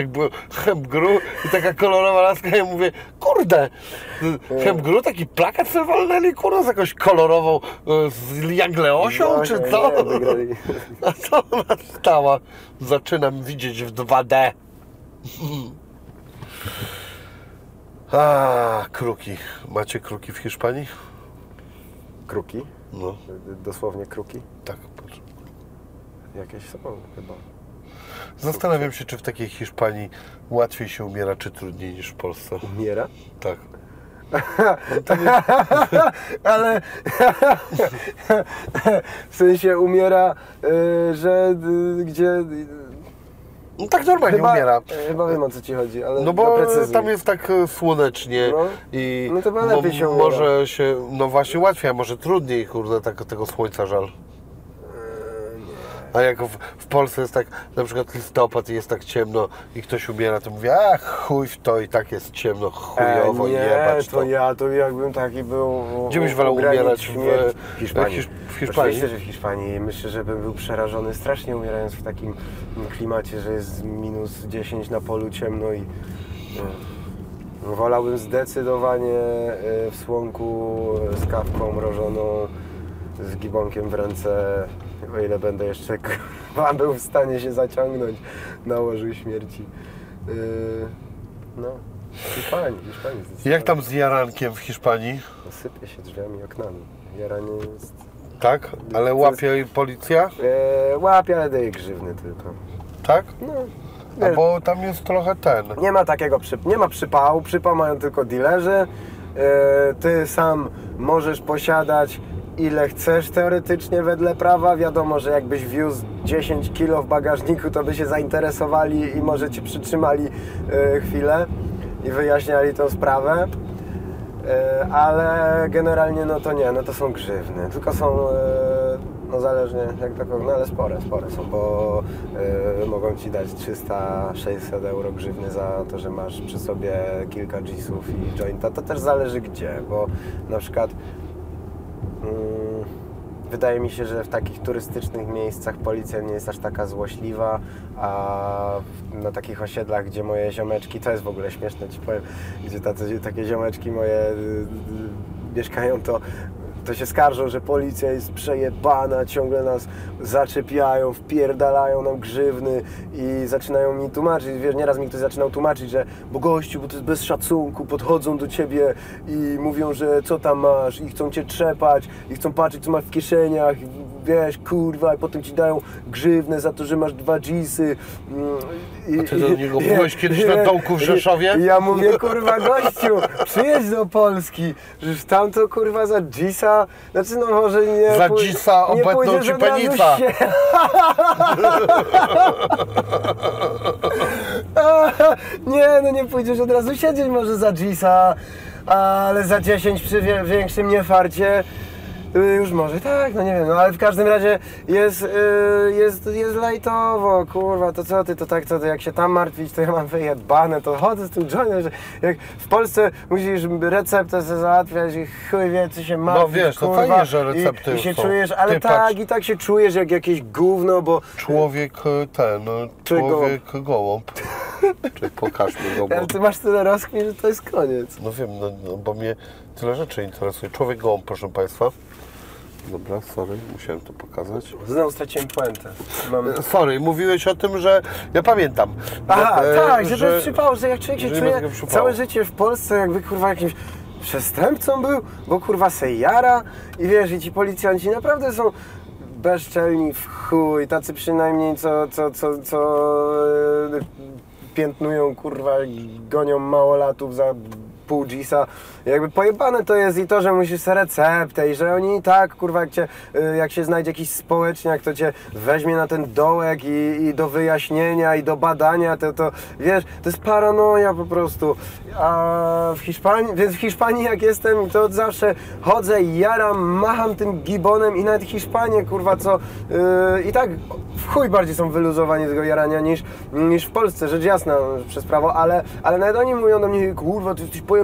tak było Hempgru i taka kolorowa laska ja mówię, kurde, Hempgru taki plakat sobie walnęli, kurde, z jakąś kolorową, e, z Jagleosią, czy co? A co ona stała? Zaczynam widzieć w 2D. A, kruki. Macie kruki w Hiszpanii? Kruki? No, Dosłownie kruki? tak. Jakieś są chyba. Zastanawiam się, czy w takiej Hiszpanii łatwiej się umiera, czy trudniej niż w Polsce. Umiera? Tak. ale w sensie umiera, y, że y, gdzie No tak normalnie chyba, umiera. chyba wiem o co ci chodzi, ale No bo precyzji. tam jest tak e, słonecznie No. i No to lepiej się umiera. może się, no właśnie łatwiej, a może trudniej, kurde, tak, tego słońca żal. A jak w, w Polsce jest tak, na przykład listopad i jest tak ciemno i ktoś umiera, to mówię, a chuj w to i tak jest ciemno, chujowo, E, nie, jebać to to. ja to jakbym taki był. Gdzie byś wolał umierać? W- w Hiszpanii. w w Hiszpanii? Oczywiście, że w Hiszpanii. Myślę, że bym był przerażony strasznie umierając w takim klimacie, że jest minus 10 na polu ciemno i. No, wolałbym zdecydowanie e, w słonku z kawką mrożoną, z gibonkiem w ręce, o ile będę jeszcze kurwa, był w stanie się zaciągnąć na łożu śmierci. Yy, No, Hiszpanii, Hiszpanii. Jak tam z jarankiem w Hiszpanii? Sypie się drzwiami i oknami. Jaranie jest... Tak? Ale łapie policja? E, łapie, ale daje grzywny tylko. Tak? No, A bo tam jest trochę ten. nie ma takiego przyp... nie ma przypału, przypał mają tylko dealerzy. E, ty sam możesz posiadać ile chcesz teoretycznie wedle prawa. Wiadomo, że jakbyś wiózł 10 kilo w bagażniku, to by się zainteresowali i może ci przytrzymali e, chwilę i wyjaśniali tą sprawę. E, ale generalnie no to nie, no to są grzywny, tylko są e, no zależnie jak to no ale spore, spore są, bo mogą Ci dać 300-600 euro grzywny za to, że masz przy sobie kilka Gsów i jointa, to też zależy gdzie, bo na przykład Wydaje mi się, że w takich turystycznych miejscach policja nie jest aż taka złośliwa, a na takich osiedlach, gdzie moje ziomeczki, to jest w ogóle śmieszne Ci powiem, gdzie tacy, takie ziomeczki moje y, y, mieszkają, to, to się skarżą, że policja jest przejebana, ciągle nas zaczepiają, wpierdalają nam grzywny i zaczynają mi tłumaczyć, wiesz, nieraz mi ktoś zaczynał tłumaczyć, że bo gościu, bo to jest bez szacunku, podchodzą do Ciebie i mówią, że co tam masz i chcą Cię trzepać i chcą patrzeć, co masz w kieszeniach, wiesz, kurwa, i potem Ci dają grzywnę za to, że masz dwa Gsy. mm, i- A ty do niego byłeś kiedyś na dołku w Rzeszowie? I ja mówię, kurwa, gościu, przyjedź do Polski, że tam to, kurwa, za Gisa, znaczy, no może nie... Za nie obetną ci się- nie, no nie pójdziesz od razu siedzieć może za Gisa, ale za 10 przy większym niefarcie już może tak, no nie wiem, no ale w każdym razie jest, y, jest, jest lajtowo, kurwa, to co ty, to tak, to, to jak się tam martwić, to ja mam wyjebane, to chodzę z tym joinem, że jak w Polsce musisz receptę sobie załatwiać i chuj wie, co się martwić, wiesz, to kurwa, fajnie, że recepty i, i się są. czujesz, ale Ty tak, patrz. i tak się czujesz jak jakieś gówno, bo Człowiek e, ten, Czy człowiek gołąb. Czy pokażmy go, bo... ale ty masz tyle rozkmin, że to jest koniec. No wiem, no, no, bo mnie tyle rzeczy interesuje. Człowiek gołąb, proszę Państwa. Dobra, sorry, musiałem to pokazać. Znowu straciłem puentę. Mam... E, Sorry, mówiłeś o tym, że ja pamiętam. Aha, e, tak, że, to jest przypał, że jak człowiek się że czuje całe życie w Polsce jakby kurwa jakimś przestępcą był, bo kurwa se jara i wiesz, i ci policjanci naprawdę są bezczelni w chuj, tacy przynajmniej co, co, co, co e, piętnują kurwa, gonią małolatów za pół Gisa. Jakby pojebane to jest i to, że musisz receptę i że oni i tak, kurwa, jak, cię, y, jak się znajdzie jakiś społeczniak, to cię weźmie na ten dołek i, i do wyjaśnienia i do badania, to, to wiesz, to jest paranoja po prostu. A w Hiszpanii, więc w Hiszpanii jak jestem, to zawsze chodzę, jaram, macham tym gibonem i nawet Hiszpanie, kurwa, co yy, i tak w chuj bardziej są wyluzowani tego jarania niż, niż w Polsce, rzecz jasna, przez prawo, ale, ale nawet oni mówią do mnie, kurwa, ty jesteś pojebany,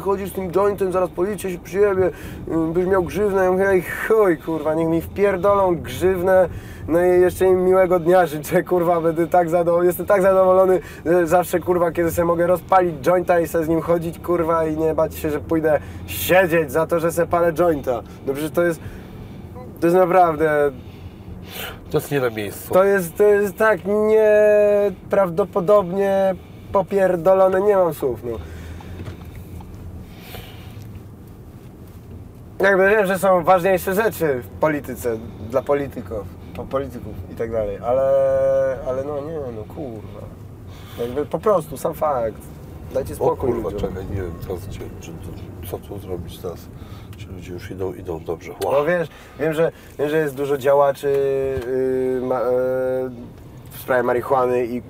chodzisz z tym jointem, zaraz policja się przyjebie, yy, byś miał grzywnę. Ja mówię, ej chuj, kurwa, niech mi wpierdolą grzywnę, no i jeszcze im miłego dnia życzę, kurwa, będę tak zadowolony, jestem tak zadowolony że zawsze, kurwa, kiedy sobie mogę rozpalić jointa i sobie z nim chodzić, kurwa, i nie bać się, że pójdę siedzieć za to, że sobie palę jointa. No przecież to jest, to jest naprawdę To jest nie na miejscu. to jest, to jest tak nieprawdopodobnie popierdolone, nie mam słów, no. Jakby wiem, że są ważniejsze rzeczy w polityce, dla polityków, po polityków i tak dalej, ale, ale no nie, no kurwa. Jakby po prostu, sam fakt. Dajcie O spokój kurwa, ludziom. czekaj, nie wiem teraz, gdzie, czy, to, co tu zrobić teraz. Ci ludzie już idą, idą dobrze. No Wow. wiesz, wiem, że, wiem, że jest dużo działaczy yy, ma, yy, w sprawie marihuany i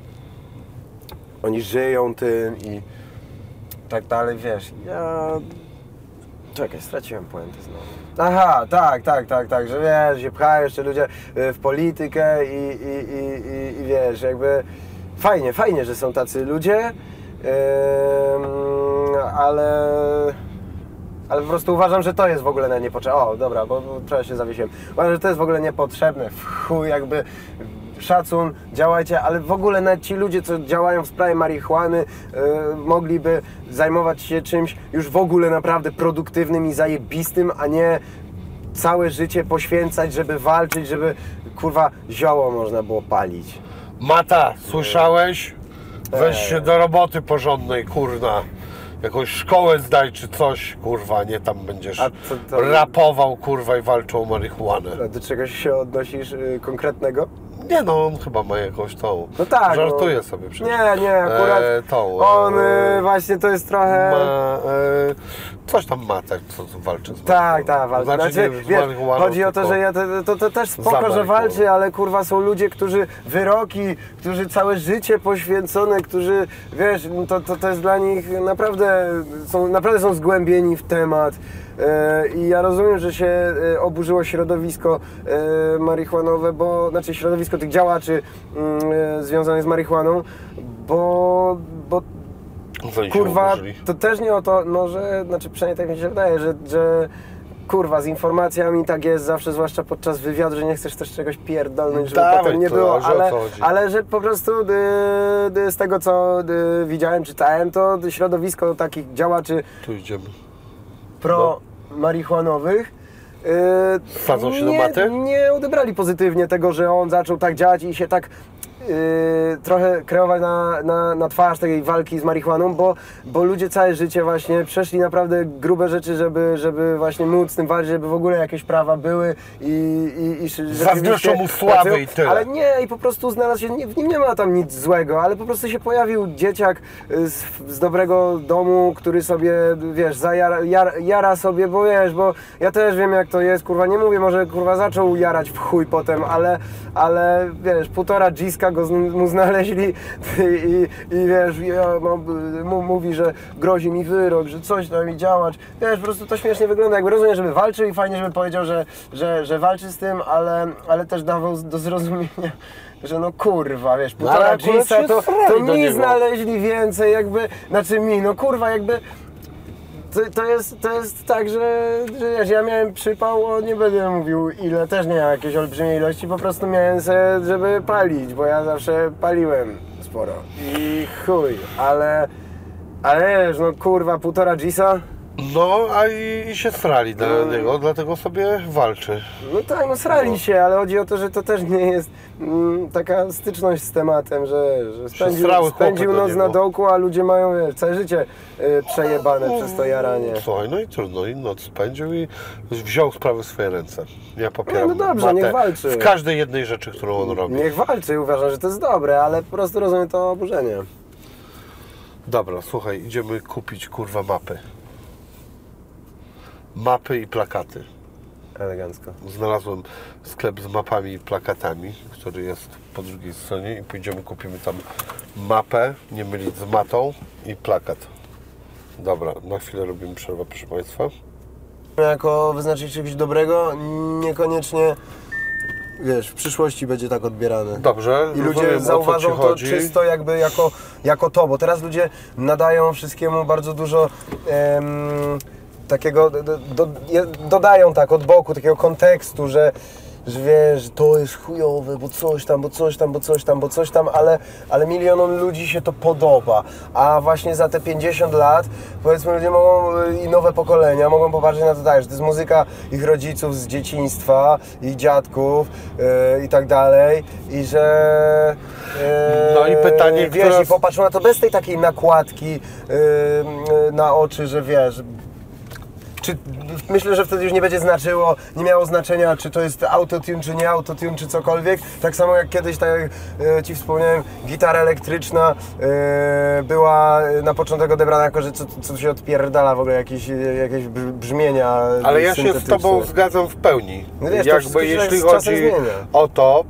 oni żyją tym i tak dalej, wiesz. Ja Czekaj, straciłem puentę znowu. Aha, tak, tak, tak, tak, że wiesz, się pchają jeszcze ludzie y, w politykę i, i, i, i, i wiesz, jakby fajnie, fajnie, że są tacy ludzie, ym, ale, ale po prostu uważam, że to jest w ogóle na niepotrzebne. O, dobra, bo, bo trochę się zawiesiłem. Uważam, że to jest w ogóle niepotrzebne. W chuj, jakby szacun, działajcie, ale w ogóle nawet ci ludzie, co działają w sprawie marihuany, y, mogliby zajmować się czymś już w ogóle naprawdę produktywnym i zajebistym, a nie całe życie poświęcać, żeby walczyć, żeby kurwa zioło można było palić. Mata, słyszałeś? Weź się do roboty porządnej, kurna. Jakąś szkołę zdaj czy coś, kurwa, nie tam będziesz A co to- rapował, kurwa, i walczył o marihuanę. A Do czegoś się odnosisz y, konkretnego? Nie no, on chyba ma jakąś tą. No tak, Żartuje no. sobie przecież. Nie, nie, akurat E, tą, on e, właśnie to jest trochę... Ma, e, coś tam ma, tak, co, co walczy z Tak, tak, walczy. Znaczy, Znaczy, wiesz, marihuaną, chodzi o to, że ja to, to, to też spoko, że walczy, ale kurwa są ludzie, którzy wyroki, którzy całe życie poświęcone, którzy, wiesz, no to, to, to jest dla nich naprawdę, są, naprawdę są zgłębieni w temat. E, I ja rozumiem, że się e, oburzyło środowisko e, marihuanowe, bo, znaczy środowisko tych działaczy mm, związanych z marihuaną, bo, bo kurwa, to też nie o to, no że, znaczy przynajmniej tak mi się wydaje, że, że kurwa, z informacjami tak jest zawsze, zwłaszcza podczas wywiadu, że nie chcesz też czegoś pierdolnąć, żeby Dawaj potem nie było, ale, ale że po prostu y, y, z tego, co y, widziałem, czytałem, to środowisko takich działaczy Tu idziemy. Pro-marihuanowych y, Wsadzą się do nie, maty? nie odebrali pozytywnie tego, że on zaczął tak działać i się tak y, trochę kreować na, na, na twarz tej walki z marihuaną, bo, bo ludzie całe życie właśnie przeszli naprawdę grube rzeczy, żeby, żeby właśnie móc tym walczyć, żeby w ogóle jakieś prawa były i, i, i Zazdroszczą mu sławy i tyle. Ale nie, i po prostu znalazł się, nie, w nim nie ma tam nic złego, ale po prostu się pojawił dzieciak y, z, z dobrego domu, który sobie, wiesz, zajara, jar, jara sobie, bo wiesz, bo ja też wiem jak to jest, kurwa, nie mówię, może kurwa zaczął jarać w chuj potem, ale, ale wiesz, półtora dziska go z, mu znaleźli i, i, wiesz, ja, no, mu, mówi, że grozi mi wyrok, że coś tam mi działać, wiesz, po prostu to śmiesznie wygląda, jakby rozumiem, żeby walczył i fajnie, żeby powiedział, że, że, że walczy z tym, ale, ale też dawał do zrozumienia, że no kurwa, wiesz, No, półtora się to, to mi znaleźli więcej jakby, znaczy mi, no kurwa jakby to, to, jest, to jest tak, że, że ja miałem przypał, o, nie będę mówił ile, też nie miałem jakiejś olbrzymiej ilości, po prostu miałem se, żeby palić, bo ja zawsze paliłem sporo. I chuj, ale, ale wiesz, no kurwa, półtora Gisa, No, a i, i się strali na No. niego, dlatego sobie walczy. No tak, no srali się, ale chodzi o to, że to też nie jest mm, taka styczność z tematem, że, że spędził, spędził noc na dołku, a ludzie mają wiesz, całe życie y, przejebane przez to jaranie. Słuchaj, no i trudno, i noc spędził i wziął sprawy w swoje ręce. Ja popieram No, no dobrze, matę niech walczy. w każdej jednej rzeczy, którą on robi. Niech walczy, uważam, że to jest dobre, ale po prostu rozumiem to oburzenie. Dobra, słuchaj, idziemy kupić kurwa mapy. Mapy i plakaty. Elegancko. Znalazłem sklep z mapami i plakatami, który jest po drugiej stronie i pójdziemy kupimy tam mapę, nie mylić z matą i plakat. Dobra, na chwilę robimy przerwę, proszę Państwa. Jako wyznaczyć czegoś dobrego, niekoniecznie wiesz, w przyszłości będzie tak odbierane. Dobrze, I ludzie rozumiem, zauważą to czysto jakby jako, jako to, bo teraz ludzie nadają wszystkiemu bardzo dużo em, takiego, do, do, dodają tak od boku, takiego kontekstu, że, że wiesz, to jest chujowe, bo coś tam, bo coś tam, bo coś tam, bo coś tam, ale, ale milionom ludzi się to podoba. A właśnie za te 50 lat, powiedzmy, ludzie mogą i nowe pokolenia mogą popatrzeć na to tak, że to jest muzyka ich rodziców z dzieciństwa, ich dziadków y, i tak dalej. I że. y, No i pytanie, wiesz, która- i popatrzą na to bez tej takiej nakładki y, y, na oczy, że wiesz. Czy, myślę, że wtedy już nie będzie znaczyło, nie miało znaczenia, czy to jest autotune, czy nie autotune, czy cokolwiek. Tak samo jak kiedyś, tak jak e, Ci wspomniałem, gitara elektryczna e, była na początek odebrana jako, że co, co się odpierdala w ogóle, jakieś, jakieś brz- brzmienia Ale ja się z. Tobą zgadzam w pełni. No wiesz, Jakby jeśli chodzi o to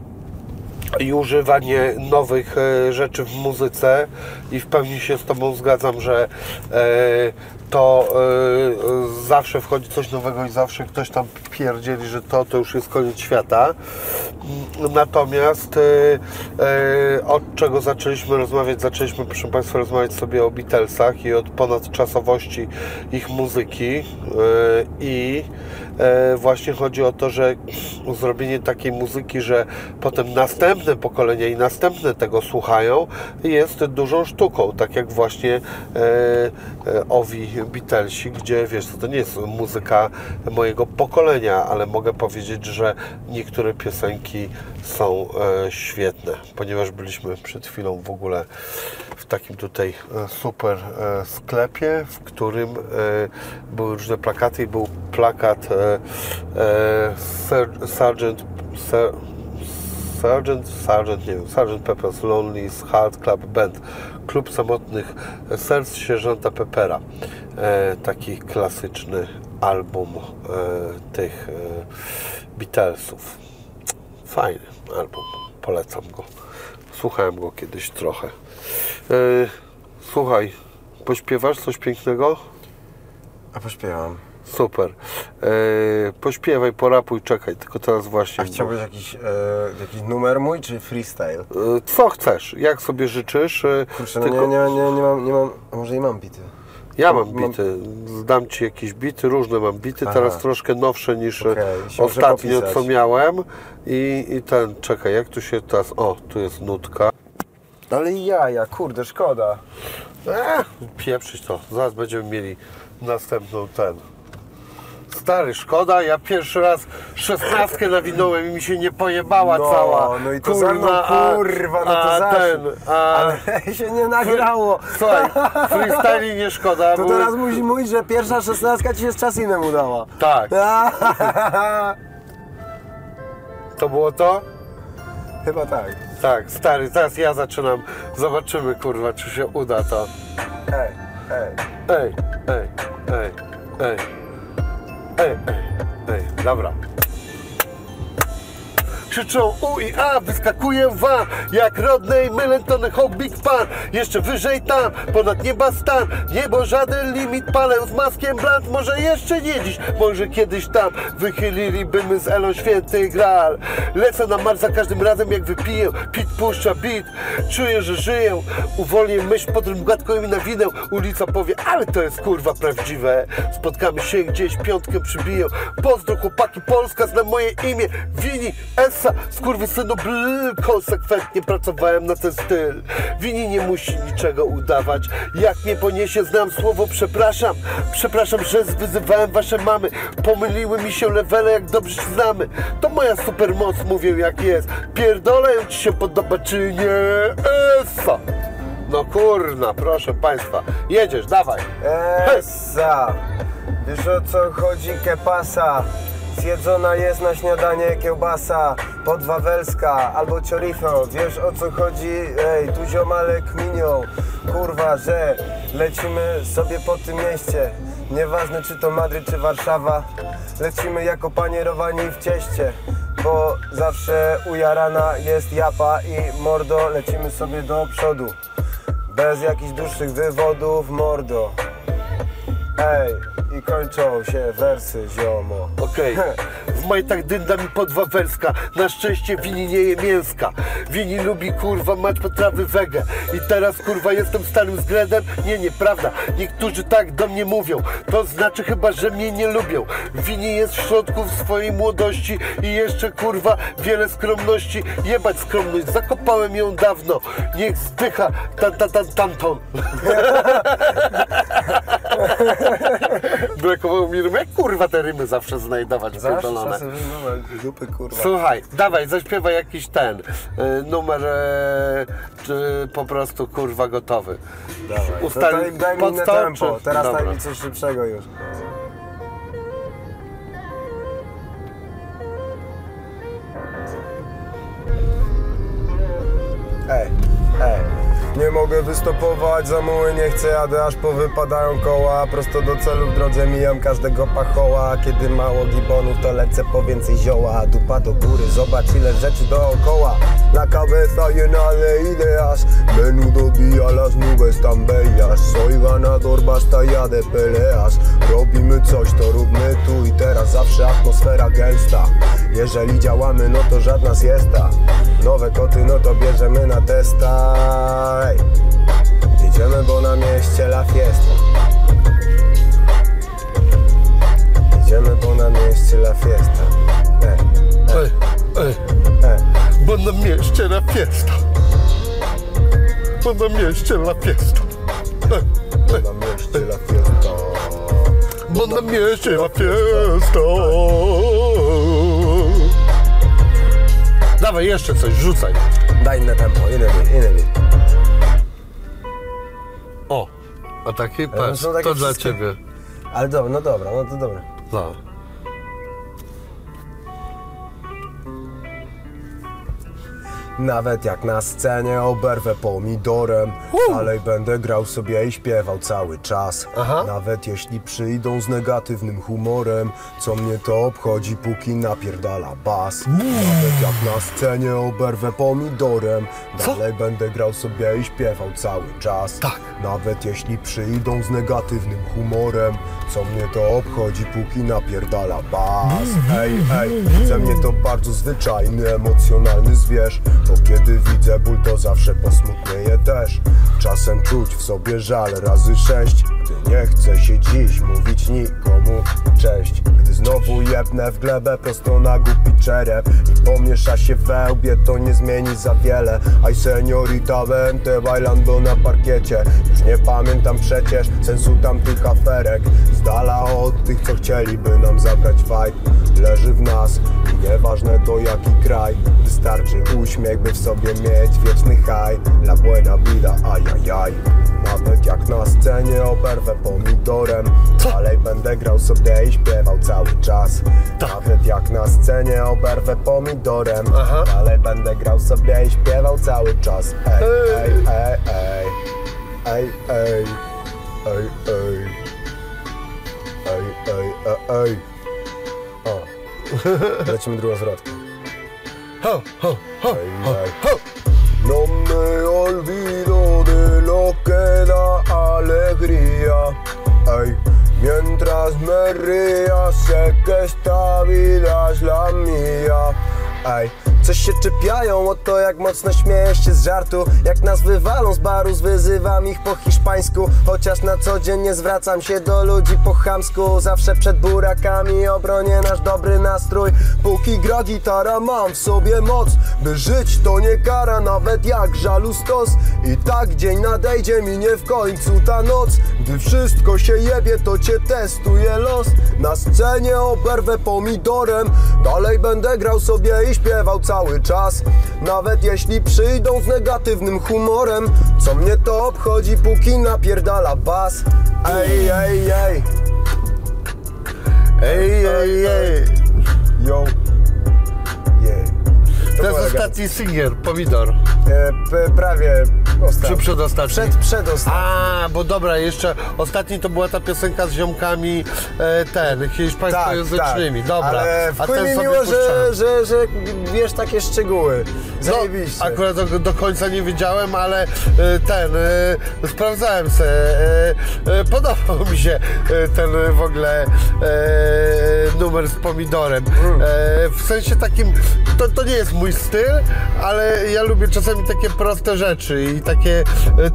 i używanie nowych e, rzeczy w muzyce i w pełni się z Tobą zgadzam, że e, to y, y, zawsze wchodzi coś nowego i zawsze ktoś tam pierdzieli, że to, to już jest koniec świata. Natomiast y, od czego zaczęliśmy rozmawiać? Zaczęliśmy, proszę Państwa, rozmawiać sobie o Beatlesach i od ponadczasowości ich muzyki i właśnie chodzi o to, że zrobienie takiej muzyki, że potem następne pokolenia i następne tego słuchają, jest dużą sztuką, tak jak właśnie e, e, owi Beatlesi, gdzie wiesz, to nie jest muzyka mojego pokolenia, ale mogę powiedzieć, że niektóre piosenki są e, świetne, ponieważ byliśmy przed chwilą w ogóle w takim tutaj e, super e, sklepie, w którym e, były różne plakaty i był plakat e, e, Sergeant Ser- Sergeant, Sergeant, nie wiem, Sergeant Pepper's Lonely Heart Club Band, klub samotnych serc sierżanta Peppera. E, taki klasyczny album e, tych e, Beatlesów. Fajny album, polecam go. Słuchałem go kiedyś trochę. E, słuchaj, pośpiewasz coś pięknego? A pośpiewam. Super. E, pośpiewaj, porapuj, czekaj, tylko teraz właśnie. A chciałbyś jakiś, e, jakiś numer mój, czy freestyle? E, Co chcesz, jak sobie życzysz. e, Kurczę, no tylko nie, nie, nie, nie, mam, nie mam, może i mam bity. Ja mam bity, zdam Ci jakieś bity, różne mam bity, Aha. teraz troszkę nowsze niż e, muszę ostatnio co miałem i, i ten, czekaj, jak tu się teraz, o, tu jest nutka. Ale jaja, kurde, szkoda. Eee, pieprzyć to, zaraz będziemy mieli następną ten. Stary, szkoda, ja pierwszy raz szesnastkę nawinąłem i mi się nie pojebała No, cała. no i to ze mną, kurwa, no to a ten, a... Ale się nie nagrało. Słuchaj, freestyli nie szkoda, To bo... teraz musi mówić, że pierwsza szesnastka ci się z czasinem udała. Tak, to było to? Chyba tak. Tak, stary, teraz ja zaczynam. Zobaczymy, kurwa, czy się uda to. Ej, ej. Ej, ej, ej, ej. Ej, ej, ej, dobra. Krzyczą U i A, wyskakuję wam Jak Rodney, mylę Tony Hawk, Big Jeszcze wyżej tam, ponad nieba stan. Niebo żaden limit, palę z maskiem bland Może jeszcze nie dziś, może kiedyś tam. Wychyliliby z Elą święty gral. Lecę na mar za każdym razem jak wypiję Pit puszcza beat, czuję, że żyję. Uwolnię myśl, potem gładko mi nawinę Ulica powie, ale to jest kurwa prawdziwe. Spotkamy się gdzieś, piątkę przybiję. Pozdro chłopaki, Polska, zna moje imię. Wini, Essa, skurwysynu bl Konsekwentnie pracowałem na ten styl. Wini nie musi niczego udawać. Jak mnie poniesie, znam słowo przepraszam. Przepraszam, że wyzywałem wasze mamy. Pomyliły mi się levele, jak dobrze się znamy. To moja supermoc, mówię jak jest. Pierdolę, ci się podoba czy nie. Essa! No kurna, proszę państwa. Jedziesz, dawaj. Essa! Wiesz o co chodzi, kepasa? Zjedzona jest na śniadanie kiełbasa podwawelska albo chorizo. Wiesz o co chodzi? Ej, tu ziomale kminią. Kurwa, że lecimy sobie po tym mieście. Nieważne czy to Madryt czy Warszawa. Lecimy jako panierowani w cieście. Bo zawsze ujarana jest japa i mordo lecimy sobie do przodu. Bez jakichś dłuższych wywodów, mordo. Ej, i kończą się wersy, ziomo. Okej, w majtach dynda mi podwawelska Na szczęście Wini nie je mięska. Wini lubi kurwa mać potrawy wege. I teraz kurwa jestem starym względem. Nie, nieprawda, niektórzy tak do mnie mówią. To znaczy chyba, że mnie nie lubią. Wini jest w środku w swojej młodości. I jeszcze kurwa wiele skromności. Jebać skromność, zakopałem ją dawno. Niech zdycha tan tan tan tanton Brakowało mi rymy, jak kurwa te rymy zawsze znajdować pierdolone. dupy, kurwa. Słuchaj, dawaj, zaśpiewaj jakiś ten y, numer, e, czy po prostu kurwa gotowy. Dawaj. To Ustali daj, daj mi inne tempo, czy- teraz Dobra. daj mi coś szybszego już. Nie mogę wystopować, za muły nie chcę, jadę aż powypadają koła. Prosto do celu w drodze mijam każdego pachoła. Kiedy mało gibonów to lecę po więcej zioła. Dupa do góry, zobacz ile rzeczy dookoła. La cabeza llena de ideas Menudo día las nubes tan bellas Soy ganador, basta ya de peleas Robimy coś, to róbmy tu i teraz. Zawsze atmosfera gęsta Jeżeli działamy, no to żadna siesta Nowe koty, no to bierzemy na testa Ej. Jedziemy, bo na mieście la fiesta Jedziemy, bo na mieście la fiesta Ej, Ej, ej, ej. bo na mieście na fiesta. Bo na mieście na fiesta. Ej, Bo na mieście la fiesta bo na mieście na fiesta. Dawaj, jeszcze coś, rzucaj. Daj inne tempo, inny beat, inny beat O, a taki Ale pes, są takie to dla wszystkie- ciebie. Ale dobra, no dobra, no to dobra No. Nawet jak na scenie oberwę pomidorem Dalej będę grał sobie i śpiewał cały czas. Aha. Nawet jeśli przyjdą z negatywnym humorem Co mnie to obchodzi, póki napierdala bas. Nawet jak na scenie oberwę pomidorem Co? Dalej będę grał sobie i śpiewał cały czas. Tak. Nawet jeśli przyjdą z negatywnym humorem Co mnie to obchodzi, póki napierdala bas. Ej, ej, dla mnie to bardzo zwyczajny, emocjonalny zwierz Bo kiedy widzę ból, to zawsze posmutnieję też. Czasem czuć w sobie żal razy sześć. Gdy nie chce się dziś mówić nikomu cześć. Gdy znowu jebnę w glebę prosto na głupi czerep. I pomiesza się we łbie, to nie zmieni za wiele. Aj seniorita vente bailando na parkiecie. Już nie pamiętam przecież sensu tamtych aferek. Z dala od tych, co chcieliby nam zabrać vibe. Leży w nas i nieważne to jaki kraj. Wystarczy uśmiech, by w sobie mieć wieczny haj. La buena vida, ajajaj. Nawet jak na scenie oberwę pomidorem. Dalej będę grał sobie i śpiewał cały czas. Nawet jak na scenie oberwę pomidorem. Aha. Dalej będę grał sobie i śpiewał cały czas. Ej, ej, ej, ej Ej, ej Ej, ej Ej, ej, ej, ej. O. Lecimy drugą zwrotkę Ho, ho, ho, Ej, ho, ej. ho. No me olvido de lo que da alegría. Ay, mientras me ría, sé que esta vida es la mía. Ay, coś się czepiają o to, jak mocno śmieję się z żartu. Jak nas wywalą z baru, wyzywam ich po hiszpańsku. Chociaż na co dzień nie zwracam się do ludzi po chamsku. Zawsze przed burakami obronię nasz dobry nastrój. Póki gra gitara, mam w sobie moc By żyć. To nie kara, nawet jak żalu stos I tak dzień nadejdzie, minie w końcu ta noc. Gdy wszystko się jebie, to cię testuje los. Na scenie oberwę pomidorem. Dalej będę grał sobie i śpiewał cały czas. Nawet jeśli przyjdą z negatywnym humorem Co mnie to obchodzi, póki napierdala bas. Ej, ej, ej. Ej, ej, ej. Yo To jest było ostatni singiel, pomidor. E, prawie Czy ostatni. przedostatni? Przed, przedostatni. A, bo dobra, jeszcze ostatni to była ta piosenka z ziomkami e, ten, hiszpańskojęzycznymi. Dobra. Ale w a ten mi sobie miło, że, że, że wiesz takie szczegóły. Zajebiście. No, akurat do, do końca nie wiedziałem, ale e, ten, e, sprawdzałem se. E, podobał mi się ten w ogóle numer z pomidorem. Mm. W sensie takim, to, to nie jest mój styl, ale ja lubię czasami takie proste rzeczy i takie,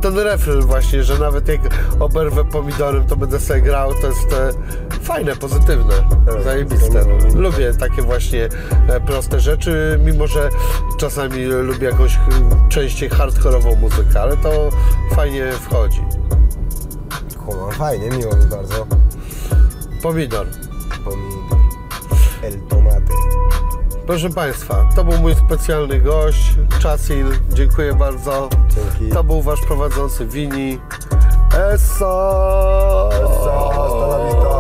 ten refren właśnie, że nawet jak oberwę pomidorem, to będę sobie grał, to jest fajne, pozytywne, Tak, zajebiste. Lubię takie właśnie proste rzeczy, mimo że czasami lubię jakąś ch- częściej hardkorową muzykę, ale to fajnie wchodzi. Kuma, fajnie, miło mi bardzo. Pomidor. Pomidor. El tomate. Proszę Państwa, to był mój specjalny gość, Czasil, dziękuję bardzo. Dzięki. To był Wasz prowadzący Wini. Eso! Hasta la vista.